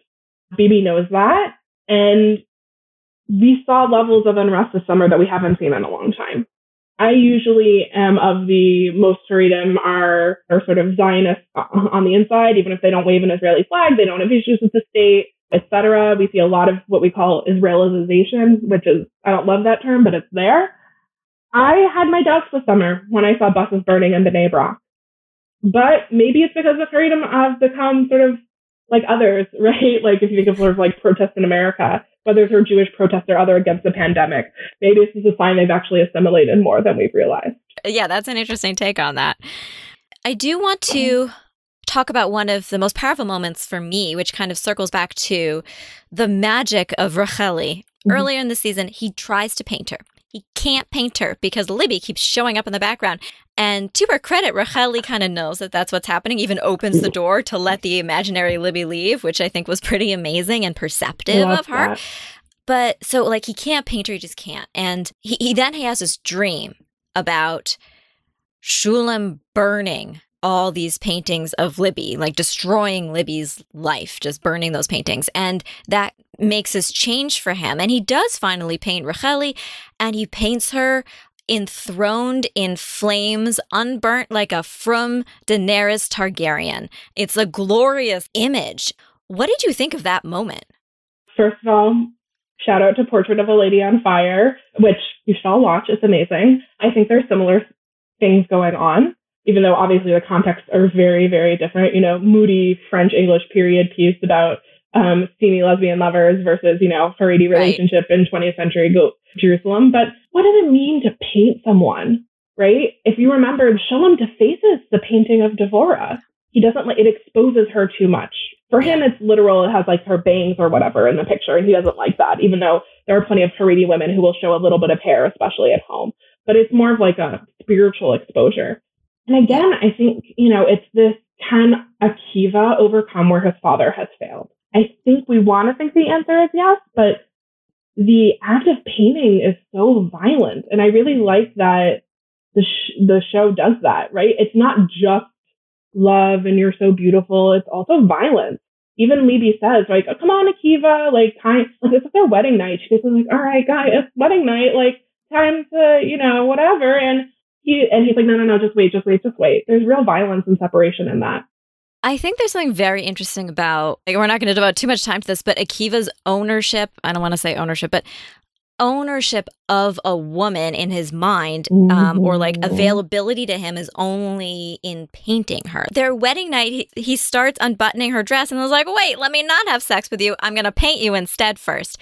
Bibi knows that. And we saw levels of unrest this summer that we haven't seen in a long time. I usually am of the most Haredim are, are sort of Zionists on the inside, even if they don't wave an Israeli flag, they don't have issues with the state, etc. We see a lot of what we call Israelization, which is, I don't love that term, but it's there. I had my doubts this summer when I saw buses burning in Bnei Brak. But maybe it's because the Haredim have become sort of like others, right? Like if you think of sort of like protests in America, whether they're Jewish protests or other against the pandemic. Maybe this is a sign they've actually assimilated more than we've realized. Yeah, that's an interesting take on that. I do want to talk about one of the most powerful moments for me, which kind of circles back to the magic of Racheli. Mm-hmm. Earlier in the season, he tries to paint her. He can't paint her because Libby keeps showing up in the background. And to her credit, Racheli kind of knows that that's what's happening, even opens the door to let the imaginary Libby leave, which I think was pretty amazing and perceptive of her. That. But so, like, he can't paint her, he just can't. And he, he then he has this dream about Shulam burning all these paintings of Libby, like destroying Libby's life, just burning those paintings. And that makes this change for him. And he does finally paint Racheli, and he paints her enthroned in flames, unburnt like a from Daenerys Targaryen. It's a glorious image. What did you think of that moment? First of all, shout out to Portrait of a Lady on Fire, which you should all watch. It's amazing. I think there's similar things going on, even though obviously the contexts are very, very different. You know, moody French English period piece about um, steamy lesbian lovers versus, you know, Haredi relationship right. in 20th century Jerusalem. But what does it mean to paint someone, right? If you remember, Shalom defaces the painting of Devora. He doesn't like it exposes her too much. For him, it's literal. It has like her bangs or whatever in the picture, and he doesn't like that. Even though there are plenty of Haredi women who will show a little bit of hair, especially at home. But it's more of like a spiritual exposure. And again, I think you know it's this can Akiva overcome where his father has failed? I think we want to think the answer is yes, but the act of painting is so violent. And I really like that the, sh- the show does that, right? It's not just love and you're so beautiful. It's also violence. Even Libby says, like, oh, come on, Akiva, like, time, like, it's like their wedding night. She goes, like, all right, guys, it's wedding night. Like, time to, you know, whatever. And he, and he's like, no, no, no, just wait, just wait, just wait. There's real violence and separation in that. I think there's something very interesting about, like, we're not going to devote too much time to this, but Akiva's ownership, I don't want to say ownership, but ownership of a woman in his mind um, or like availability to him is only in painting her. Their wedding night, he, he starts unbuttoning her dress and was like, wait, let me not have sex with you. I'm going to paint you instead first.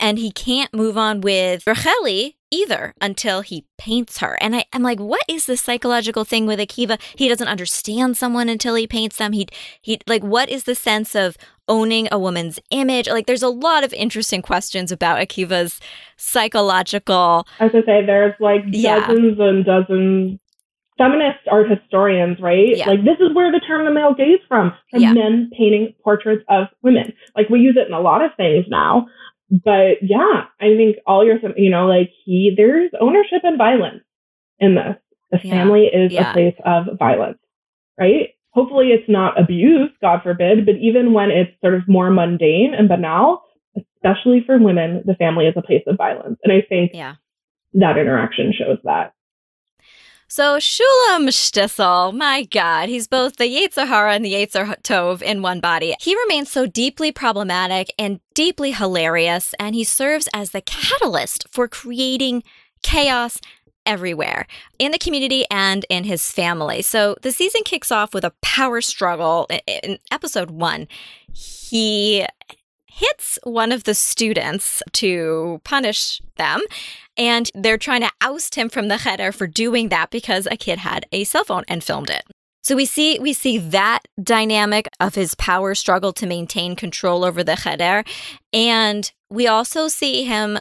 And he can't move on with Racheli either until he paints her. And I, I'm like, what is this psychological thing with Akiva? He doesn't understand someone until he paints them. He, he, like, what is the sense of owning a woman's image? Like, there's a lot of interesting questions about Akiva's psychological. As I say, there's like Yeah. dozens and dozens. Feminist art historians, right? Yeah. Like this is where the term the male gaze from, from Yeah. men painting portraits of women. Like we use it in a lot of things now. But yeah, I think all your, you know, like he, there's ownership and violence in this. The Yeah. family is Yeah. a place of violence, right? Hopefully it's not abuse, God forbid, but even when it's sort of more mundane and banal, especially for women, the family is a place of violence. And I think Yeah. that interaction shows that. So Shulam Shtisel, my God, he's both the Yetzer Hara and the Yetzer Tov in one body. He remains so deeply problematic and deeply hilarious, and he serves as the catalyst for creating chaos everywhere in the community and in his family. So the season kicks off with a power struggle. In episode one, he hits one of the students to punish them. And they're trying to oust him from the cheder for doing that because a kid had a cell phone and filmed it. So we see we see that dynamic of his power struggle to maintain control over the cheder, and we also see him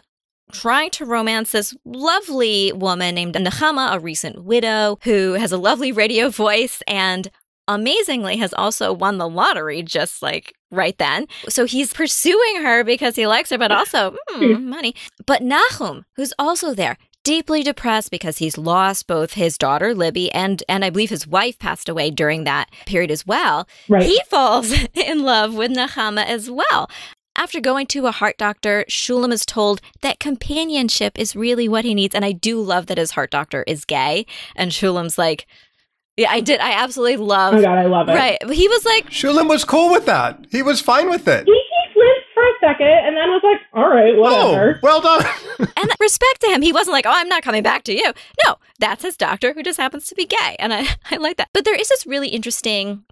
trying to romance this lovely woman named Nechama, a recent widow who has a lovely radio voice and amazingly has also won the lottery just like right then. So he's pursuing her because he likes her, but also hmm, money. But Nahum, who's also there, deeply depressed because he's lost both his daughter Libby and and I believe his wife passed away during that period as well. Right. He falls in love with Nahama as well. After going to a heart doctor, Shulam is told that companionship is really what he needs. And I do love that his heart doctor is gay. And Shulam's like, yeah, I did. I absolutely love. oh my God, I love it. Right. He was like, Shulam was cool with that. He was fine with it. He, he flinched for a second and then was like, all right, Oh, whatever. well done. and respect to him. He wasn't like, oh, I'm not coming back to you. No, that's his doctor who just happens to be gay. And I, I like that. But there is this really interesting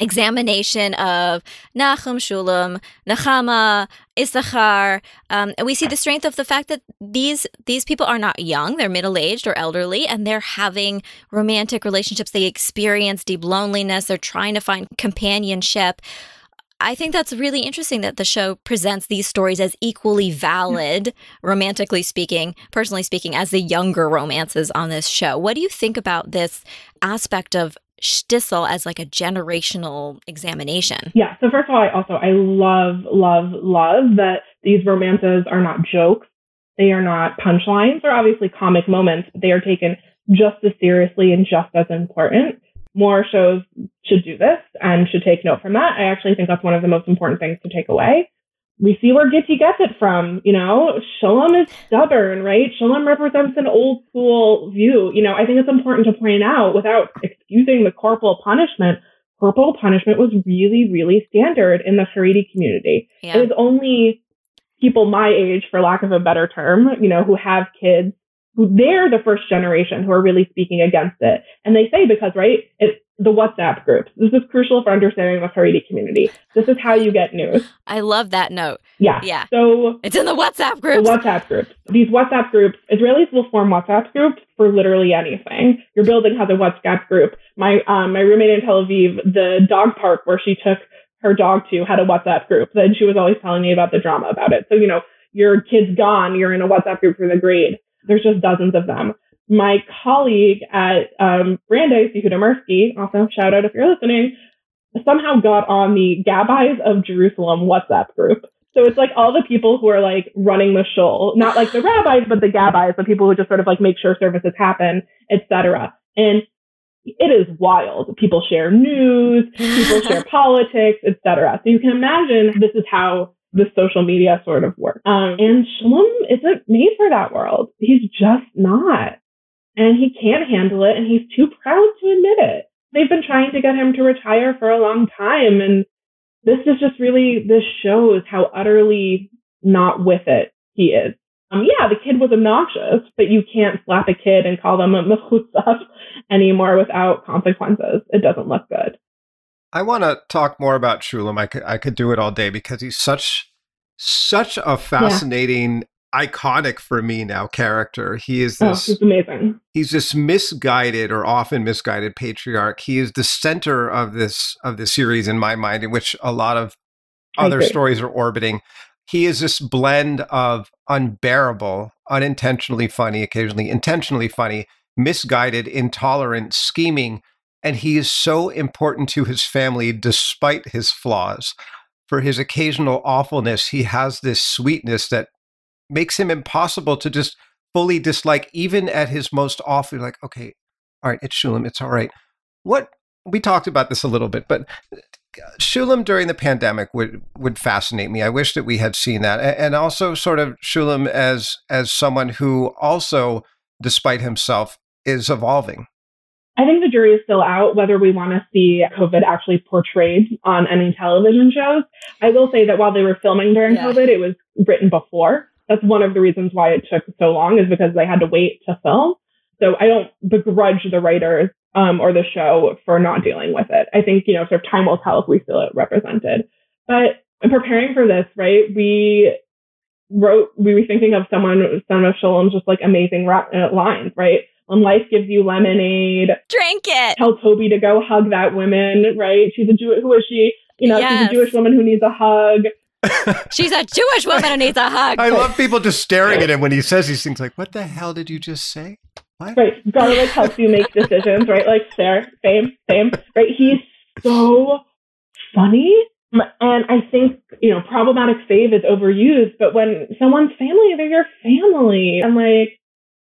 examination of Nachum Shulam, Nachama, Issachar. Um, and we see the strength of the fact that these these people are not young; they're middle aged or elderly, and they're having romantic relationships. They experience deep loneliness. They're trying to find companionship. I think that's really interesting that the show presents these stories as equally valid, romantically speaking, personally speaking, as the younger romances on this show. What do you think about this aspect of Shtisel as like a generational examination? Yeah. So first of all, I also I love, love, love that these romances are not jokes. They are not punchlines. They're obviously comic moments, but they are taken just as seriously and just as important. More shows should do this and should take note from that. I actually think that's one of the most important things to take away. We see where Gitti gets it from. You know, Shalom is stubborn, right? Shalom represents an old school view. You know, I think it's important to point out without excusing the corporal punishment corporal punishment was really, really standard in the Haredi community. Yeah. It was only people my age, for lack of a better term, you know, who have kids, who they're the first generation who are really speaking against it. And they say because, right, it's the WhatsApp groups. This is crucial for understanding the Haredi community. This is how you get news. I love that note. Yeah. Yeah. So It's in the WhatsApp groups. the. WhatsApp groups. These WhatsApp groups, Israelis will form WhatsApp groups for literally anything. Your building has a WhatsApp group. My um, my roommate in Tel Aviv, the dog park where she took her dog to, had a WhatsApp group. Then she was always telling me about the drama about it. So you know, your kid's gone, you're in a WhatsApp group for the grade. There's just dozens of them. My colleague at um, Brandeis, Yehuda Mirsky, also shout out if you're listening, somehow got on the Gabbis of Jerusalem WhatsApp group. So it's like all the people who are like running the shul, not like the rabbis, but the gabbis, the people who just sort of like make sure services happen, etc. And it is wild. People share news, people share politics, etc. So you can imagine this is how the social media sort of works. Um, and Shalom isn't made for that world. He's just not. And he can't handle it and he's too proud to admit it. They've been trying to get him to retire for a long time. And this is just really, this shows how utterly not with it he is. Um, yeah, the kid was obnoxious, but you can't slap a kid and call them a mechutzaf anymore without consequences. It doesn't look good. I want to talk more about Shulam. I could I could do it all day because he's such such a fascinating. Iconic for me now character. He is oh, this. Oh, he's amazing. He's this misguided or often misguided patriarch. He is the center of this of the series in my mind, in which a lot of other stories are orbiting. He is this blend of unbearable, unintentionally funny, occasionally intentionally funny, misguided, intolerant, scheming and he is so important to his family despite his flaws. For his occasional awfulness, he has this sweetness that makes him impossible to just fully dislike, even at his most awful. Like, okay, all right, it's Shulam, it's all right. What we talked about this a little bit, but Shulam during the pandemic would would fascinate me. I wish that we had seen that, and also sort of Shulam as as someone who also, despite himself, is evolving. I think the jury is still out whether we want to see COVID actually portrayed on any television shows. I will say that while they were filming during yeah. COVID, it was written before. That's one of the reasons why it took so long is because they had to wait to film. So I don't begrudge the writers um, or the show for not dealing with it. I think, you know, sort of time will tell if we feel it represented. But in preparing for this, right, we wrote, we were thinking of someone, some of Shulam's just like amazing uh, lines, right? When life gives you lemonade, drink it. Tell Toby to go hug that woman, right? She's a Jew. Who is she? You know, yes. she's a Jewish woman who needs a hug. She's a Jewish woman who needs a hug. I love people just staring at him when he says these things. Like, what the hell did you just say? What? Right. Garlic helps you make decisions, right? Like, there, same, same. Right. He's so funny. And I think, you know, problematic fave is overused, but when someone's family, they're your family. And like,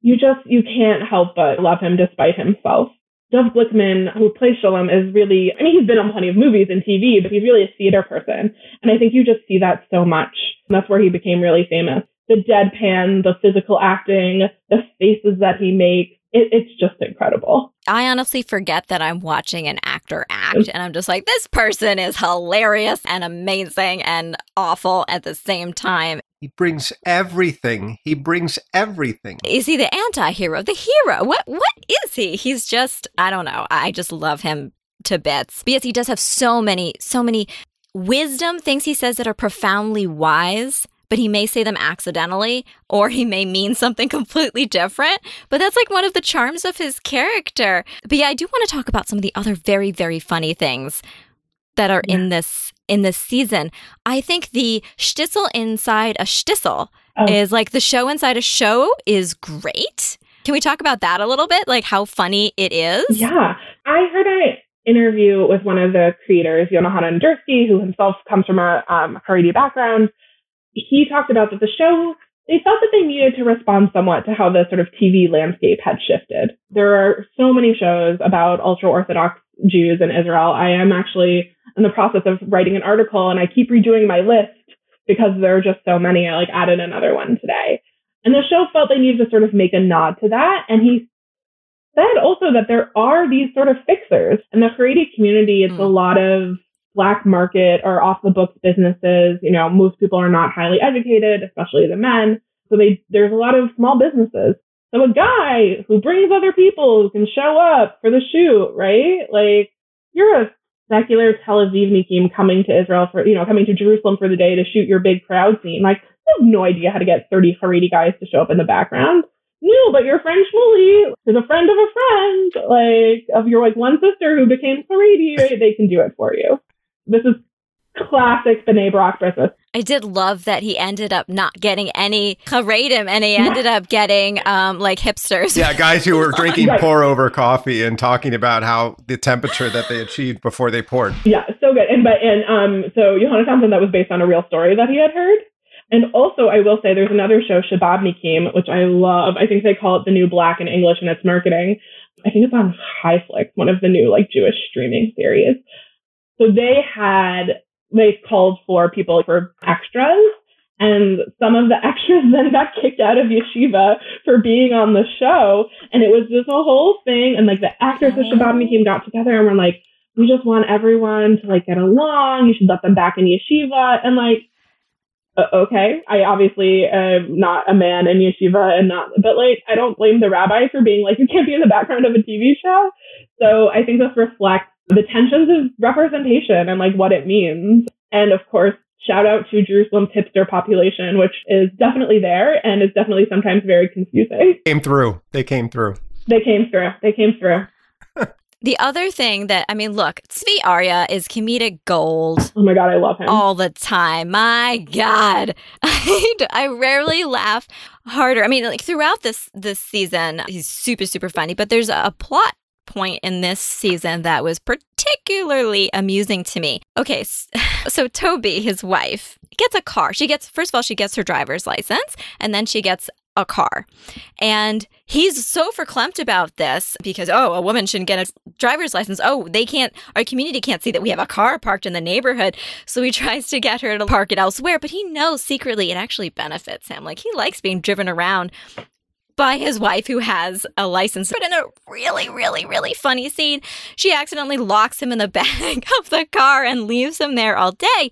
you just you can't help but love him despite himself. Dov Glickman, who plays Shalom, is really, I mean, he's been on plenty of movies and TV, but he's really a theater person. And I think you just see that so much. And that's where he became really famous. The deadpan, the physical acting, the faces that he makes, it, it's just incredible. I honestly forget that I'm watching an actor act and I'm just like, this person is hilarious and amazing and awful at the same time. He brings everything. He brings everything. Is he the anti-hero? The hero? What what is he? He's just I don't know. I just love him to bits. Because he does have so many so many wisdom things he says that are profoundly wise, but he may say them accidentally or he may mean something completely different. But that's like one of the charms of his character. But yeah, I do want to talk about some of the other very very funny things that are yeah. in this in this season. I think the shtisel inside a shtisel oh. is like the show inside a show is great. Can we talk about that a little bit? Like how funny it is? Yeah. I heard an interview with one of the creators, Yehonatan Indursky, who himself comes from a um, Haredi background. He talked about that the show they felt that they needed to respond somewhat to how the sort of TV landscape had shifted. There are so many shows about ultra Orthodox Jews in Israel. I am actually in the process of writing an article and I keep redoing my list because there are just so many. I like added another one today. And the show felt they needed to sort of make a nod to that. And he said also that there are these sort of fixers. In the Haredi community, it's mm. a lot of black market or off the books businesses. You know, most people are not highly educated, especially the men. So they, there's a lot of small businesses. So a guy who brings other people who can show up for the shoot, right? Like you're a secular Tel Avivnikim coming to Israel for, you know, coming to Jerusalem for the day to shoot your big crowd scene. Like, you have no idea how to get 30 Haredi guys to show up in the background. No, but your friend Shmuley is a friend of a friend, like, of your, like, one sister who became Haredi, right? They can do it for you. This is classic B'nai Brak business. I did love that he ended up not getting any Haredim and he ended up getting um, like hipsters. Yeah, guys who were drinking right. pour over coffee and talking about how the temperature that they achieved before they poured. Yeah, so good. And but and um so Johanna Thompson that was based on a real story that he had heard. And also I will say there's another show, Shabab Shababnikim, which I love. I think they call it the new black in English and its marketing. I think it's on ChaiFlicks, one of the new like Jewish streaming series. So they had they called for people for extras. And some of the extras then got kicked out of yeshiva for being on the show. And it was just a whole thing. And like the actors of Shabbat oh. team got together and were like, we just want everyone to like get along. You should let them back in yeshiva. And like, uh, okay, I obviously am not a man in yeshiva and not, but like, I don't blame the rabbi for being like, you can't be in the background of a TV show. So I think this reflects the tensions of representation and like what it means. And of course, shout out to Jerusalem's hipster population, which is definitely there and is definitely sometimes very confusing. Came through. They came through. They came through. They came through. The other thing that I mean, look, Zvi Arya is comedic gold. Oh my god, I love him all the time. My god, I, I rarely laugh harder. I mean, like throughout this this season, he's super super funny. But there's a plot point in this season that was particularly amusing to me. Okay, so Toby, his wife, gets a car. She gets first of all, she gets her driver's license, and then she gets a car. And he's so verklempt about this because, oh, a woman shouldn't get a driver's license. Oh, they can't, our community can't see that we have a car parked in the neighborhood. So he tries to get her to park it elsewhere, but he knows secretly it actually benefits him. Like he likes being driven around by his wife who has a license. But in a really, really, really funny scene, she accidentally locks him in the back of the car and leaves him there all day.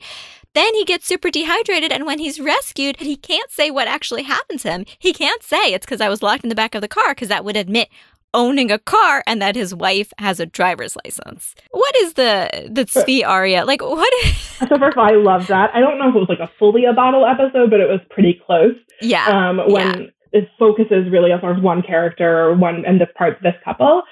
Then he gets super dehydrated, and when he's rescued, he can't say what actually happened to him. He can't say it's because I was locked in the back of the car, because that would admit owning a car and that his wife has a driver's license. What is the the Zvi Arya like? What? Is- so first of all, I love that. I don't know if it was like a fully a bottle episode, but it was pretty close. Yeah. Um, when yeah. It focuses really on one character or one and this part this couple.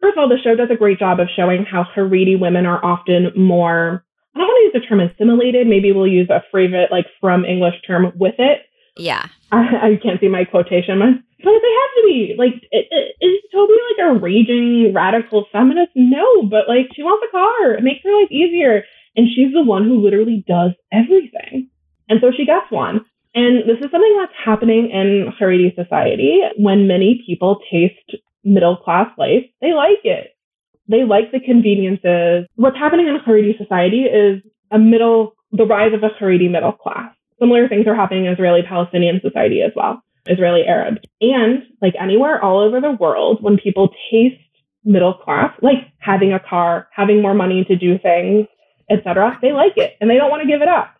First of all, the show does a great job of showing how Haredi women are often more I don't want to use the term assimilated. Maybe we'll use a favorite like from English term with it. Yeah. I, I can't see my quotation, but they have to be. Like, it, it, is Toby like a raging radical feminist? No, but like she wants a car. It makes her life easier. And she's the one who literally does everything. And so she gets one. And this is something that's happening in Haredi society when many people taste middle class life. They like it. They like the conveniences. What's happening in Haredi society is a middle, the rise of a Haredi middle class. Similar things are happening in Israeli Palestinian society as well, Israeli Arab. And like anywhere all over the world, when people taste middle class, like having a car, having more money to do things, etc., they like it and they don't want to give it up.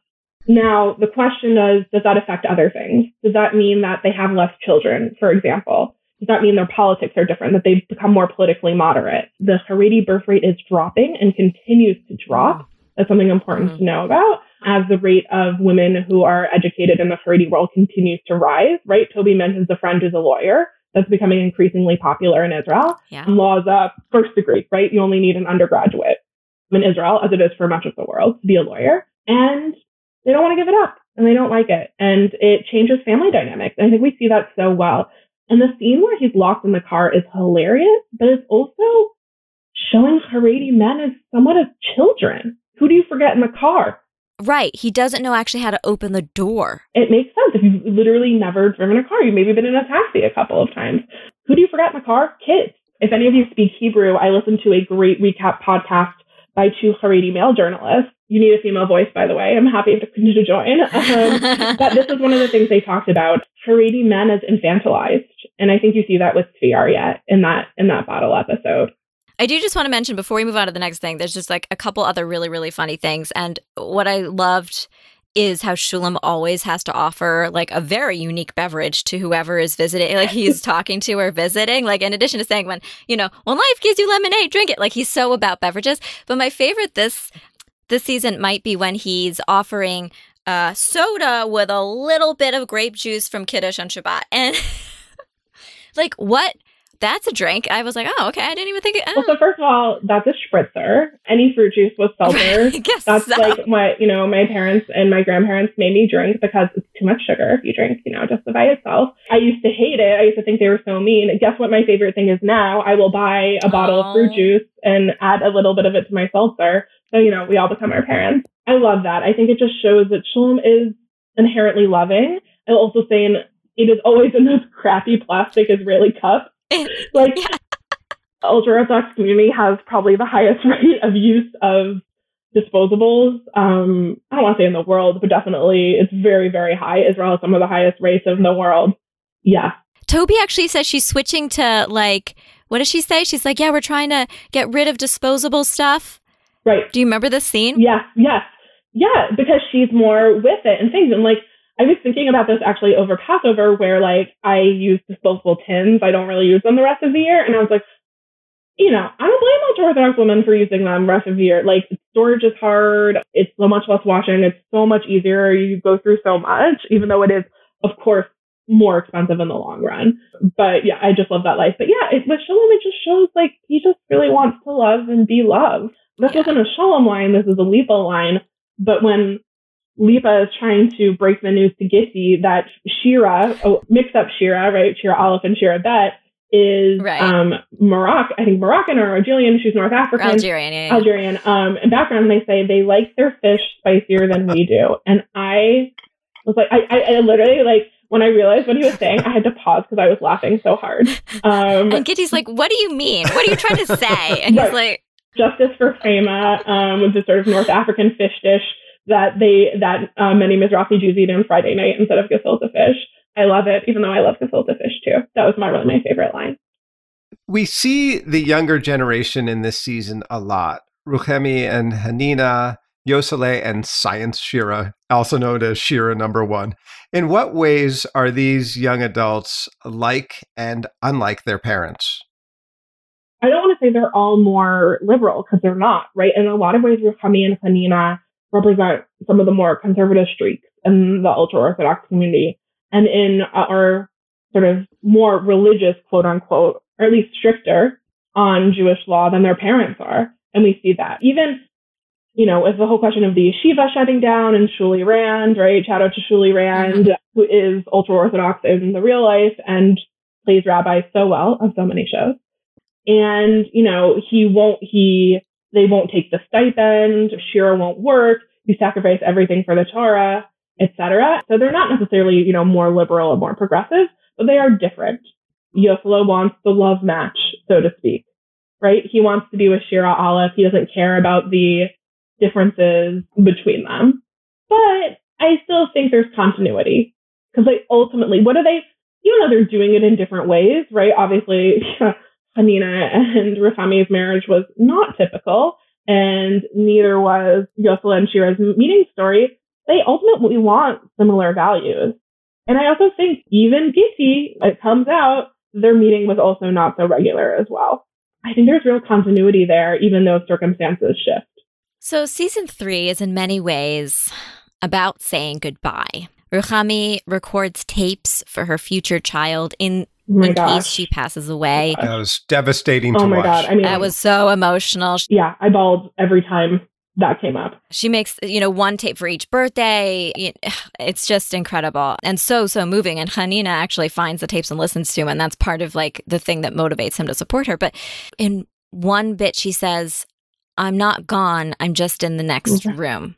Now, the question is, does that affect other things? Does that mean that they have less children, for example? does that mean their politics are different, that they've become more politically moderate. The Haredi birth rate is dropping and continues to drop. That's something important mm-hmm. to know about as the rate of women who are educated in the Haredi world continues to rise, right? Toby mentions a friend who's a lawyer. That's becoming increasingly popular in Israel. Yeah. Law's a first degree, right? You only need an undergraduate in Israel, as it is for much of the world, to be a lawyer. And they don't want to give it up and they don't like it. And it changes family dynamics. And I think we see that so well. And the scene where he's locked in the car is hilarious, but it's also showing Haredi men as somewhat as children. Who do you forget in the car? Right. He doesn't know actually how to open the door. It makes sense. If you've literally never driven a car, you've maybe been in a taxi a couple of times. Who do you forget in the car? Kids. If any of you speak Hebrew, I listened to a great recap podcast by two Haredi male journalists you need a female voice, by the way. I'm happy to, to join. Um, but this is one of the things they talked about. Haredi men as infantilized, and I think you see that with Zvi Arya in that in that bottle episode. I do just want to mention before we move on to the next thing. There's just like a couple other really really funny things, and what I loved is how Shulam always has to offer like a very unique beverage to whoever is visiting, like he's talking to or visiting. Like in addition to saying when you know when life gives you lemonade, drink it. Like he's so about beverages. But my favorite this this season might be when he's offering uh, soda with a little bit of grape juice from Kiddush on Shabbat. And like, what? That's a drink. I was like, oh, okay. I didn't even think. It, well, so first of all, that's a spritzer. Any fruit juice with seltzer. that's so. like what you know my parents and my grandparents made me drink because it's too much sugar if you drink, you know, just by itself. I used to hate it. I used to think they were so mean. Guess what? My favorite thing is now. I will buy a bottle oh. of fruit oh. juice and add a little bit of it to my seltzer you know, we all become our parents. I love that. I think it just shows that Shalom is inherently loving. I'll also say in, it is always in those crappy plastic Israeli cups. like, ultra Orthodox community has probably the highest rate of use of disposables. Um, I don't want to say in the world, but definitely it's very, very high. Israel has some of the highest rates in the world. Yeah. Toby actually says she's switching to like, what does she say? She's like, yeah, we're trying to get rid of disposable stuff. Right. Do you remember this scene? Yeah. Yes. Yeah. Because she's more with it and things. And like, I was thinking about this actually over Passover where like I use disposable tins. I don't really use them the rest of the year. And I was like, you know, I don't blame ultra Orthodox women for using them rest of the year. Like storage is hard. It's so much less washing. It's so much easier. You go through so much, even though it is, of course, more expensive in the long run. But yeah, I just love that life. But yeah, it, with Shalom, it just shows like he just really wants to love and be loved. This wasn't a Shalom line. This is a Lipa line. But when Lipa is trying to break the news to Gitti that Shira, oh, mix up Shira, right? Shira Aleph and Shira Bet is right. um Moroccan, I think Moroccan or Algerian. She's North African. Algerian, yeah, yeah. Algerian. Um, in background, they say they like their fish spicier than we do, and I was like, I, I, I literally like when I realized what he was saying, I had to pause because I was laughing so hard. Um, and Gitti's like, "What do you mean? What are you trying to say?" And right. he's like, "Justice for Frema um, was a sort of North African fish dish that they that uh, many Mizrahi Jews eat on Friday night instead of gefilte fish." I love it, even though I love gefilte fish too. That was my really my favorite line. We see the younger generation in this season a lot. Ruchami and Hanina, Yossele and Science Shira, also known as Shira number one. In what ways are these young adults like and unlike their parents? I don't want to say they're all more liberal because they're not, right? In a lot of ways, Ruchami and Hanina represent some of the more conservative streaks in the ultra Orthodox community and in our sort of more religious, quote unquote, or at least stricter on Jewish law than their parents are. And we see that. Even, you know, with the whole question of the yeshiva shutting down and Shuli Rand, right? Shout out to Shuli Rand, mm-hmm. who is ultra Orthodox in the real life and plays rabbi so well on so many shows. And, you know, he won't, he, they won't take the stipend, Shira won't work, you sacrifice everything for the Torah etc. So they're not necessarily, you know, more liberal or more progressive, but they are different. Yossele wants the love match, so to speak, right? He wants to be with Shira Aleph. He doesn't care about the differences between them. But I still think there's continuity because like ultimately, what are they, even though they're doing it in different ways, right? Obviously, Hanina and Ruchami's marriage was not typical and neither was Yossele and Shira's meeting story they ultimately want similar values. And I also think even Gitti, it comes out, their meeting was also not so regular as well. I think there's real continuity there, even though circumstances shift. So, season three is in many ways about saying goodbye. Ruchemi records tapes for her future child in, oh in case she passes away. That was devastating oh to my watch. God. I mean, that was so emotional. Yeah, I bawled every time that came up. She makes, you know, one tape for each birthday. It's just incredible and so, so moving. And Hanina actually finds the tapes and listens to them. And that's part of like the thing that motivates him to support her. But in one bit, she says, I'm not gone. I'm just in the next room.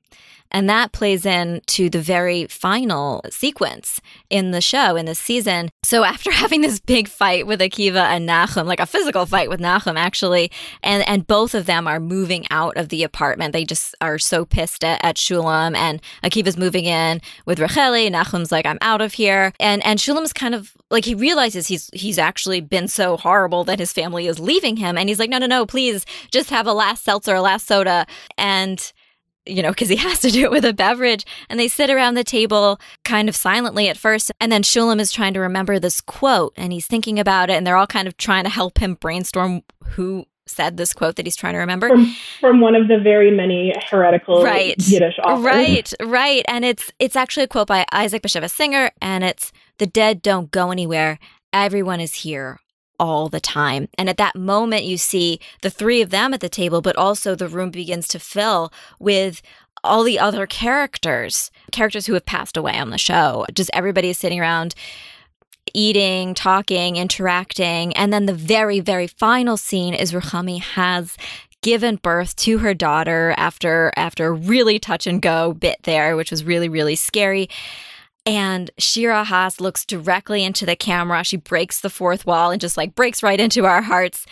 And that plays into the very final sequence in the show, in the season. So after having this big fight with Akiva and Nachum, like a physical fight with Nachum, actually, and, and both of them are moving out of the apartment. They just are so pissed at, at Shulam and Akiva's moving in with Racheli. Nachum's like, I'm out of here. And, and Shulam's kind of like, he realizes he's, he's actually been so horrible that his family is leaving him. And he's like, no, no, no, please just have a last seltzer, a last soda. And you know, because he has to do it with a beverage. And they sit around the table kind of silently at first. And then Shulam is trying to remember this quote and he's thinking about it. And they're all kind of trying to help him brainstorm who said this quote that he's trying to remember from, from one of the very many heretical right. Yiddish authors. Right, right, and it's it's actually a quote by Isaac Bashevis Singer, and it's "The dead don't go anywhere. Everyone is here all the time. And at that moment, you see the three of them at the table, but also the room begins to fill with all the other characters, characters who have passed away on the show. Just everybody is sitting around eating, talking, interacting. And then the very, very final scene is Ruchami has given birth to her daughter after after a really touch and go bit there, which was really, really scary. And Shira Haas looks directly into the camera. She breaks the fourth wall and just like breaks right into our hearts.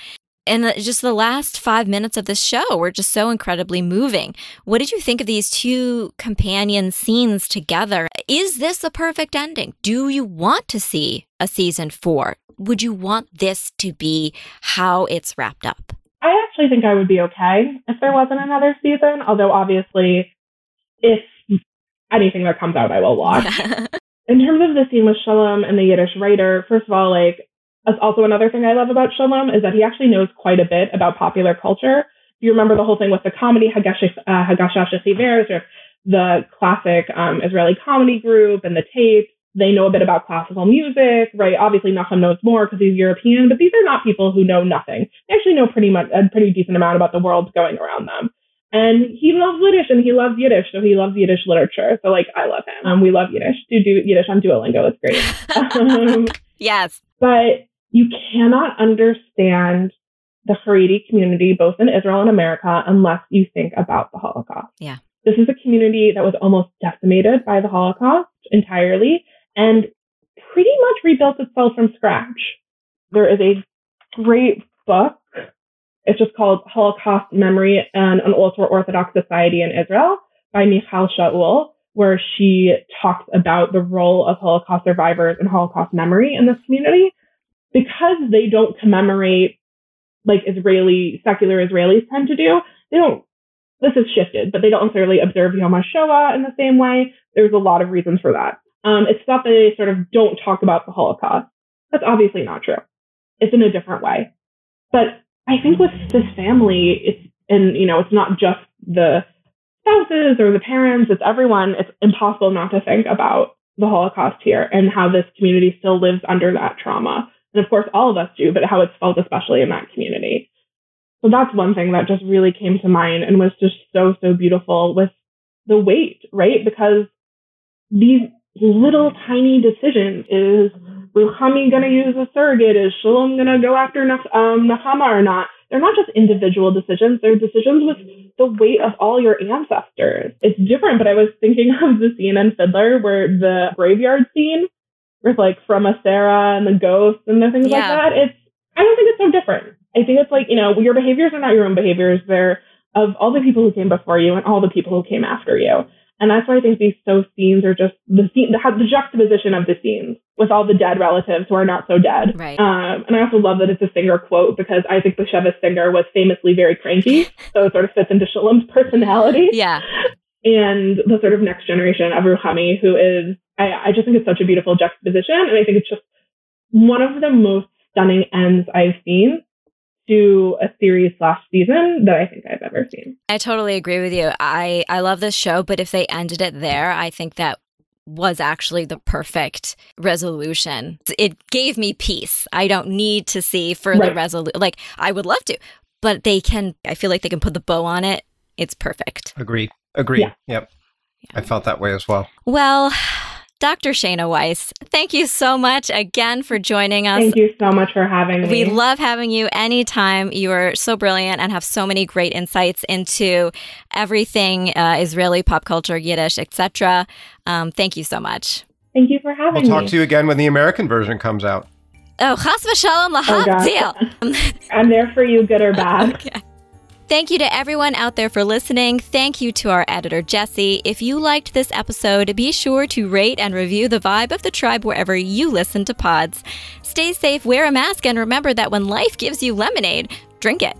And the, just the last five minutes of this show were just so incredibly moving. What did you think of these two companion scenes together? Is this the perfect ending? Do you want to see a season four? Would you want this to be how it's wrapped up? I actually think I would be okay if there wasn't another season, although obviously, if anything that comes out, I will watch. In terms of the scene with Shalom and the Yiddish writer, first of all, like that's also another thing I love about Shalom is that he actually knows quite a bit about popular culture. You remember the whole thing with the comedy Hagash uh, or the classic um, Israeli comedy group and the tapes, they know a bit about classical music, right? Obviously, Nachum knows more because he's European, but these are not people who know nothing. They actually know pretty much a pretty decent amount about the world going around them. And he loves Yiddish and he loves Yiddish, so he loves Yiddish literature. So like, I love him. Um, we love Yiddish. Do do Yiddish on Duolingo. It's great. um, yes. But you cannot understand the Haredi community, both in Israel and America, unless you think about the Holocaust. Yeah. This is a community that was almost decimated by the Holocaust entirely and pretty much rebuilt itself from scratch. There is a great book. It's just called Holocaust Memory and an Ultra Orthodox Society in Israel by Michal Shaul, where she talks about the role of Holocaust survivors and Holocaust memory in this community because they don't commemorate like Israeli secular Israelis tend to do. They don't. This is shifted, but they don't necessarily observe Yom HaShoah in the same way. There's a lot of reasons for that. Um, it's not that they sort of don't talk about the Holocaust. That's obviously not true. It's in a different way. But I think with this family, it's and you know, it's not just the spouses or the parents. It's everyone. It's impossible not to think about the Holocaust here and how this community still lives under that trauma and of course, all of us do, but how it's felt, especially in that community. So that's one thing that just really came to mind and was just so, so beautiful with the weight, right? Because these little tiny decisions is Ruchami going to use a surrogate? Is Shalom going to go after um, Nahama or not? They're not just individual decisions. They're decisions with the weight of all your ancestors. It's different, but I was thinking of the scene in Fiddler where the graveyard scene with like Fruma Sarah and the ghosts and the things yeah. like that. It's I don't think it's so different. I think it's like, you know, your behaviors are not your own behaviors. They're of all the people who came before you and all the people who came after you. And that's why I think these so scenes are just the scene, the, the juxtaposition of the scenes with all the dead relatives who are not so dead. Right. Um, and I also love that it's a Singer quote because I think Bashevis Singer was famously very cranky. so it sort of fits into Shalom's personality. Yeah. And the sort of next generation of Ruchami, who is I, I just think it's such a beautiful juxtaposition. And I think it's just one of the most stunning ends I've seen to a series slash season that I think I've ever seen. I totally agree with you. I, I love this show, but if they ended it there, I think that was actually the perfect resolution. It gave me peace. I don't need to see further right. resolution. Like I would love to, but they can. I feel like they can put the bow on it. It's perfect. Agree. Agree. Yeah. Yep. Yeah. I felt that way as well. Well, Dr. Shayna Weiss, thank you so much again for joining us. Thank you so much for having me. We love having you anytime. You are so brilliant and have so many great insights into everything uh, Israeli pop culture, Yiddish, etc. Um, thank you so much. Thank you for having we'll me. We'll talk to you again when the American version comes out. Oh, chas v'shalom lahak oh, I'm there for you, good or bad. okay. Thank you to everyone out there for listening. Thank you to our editor, Jesse. If you liked this episode, be sure to rate and review the vibe of the tribe wherever you listen to pods. Stay safe, wear a mask, and remember that when life gives you lemonade, drink it.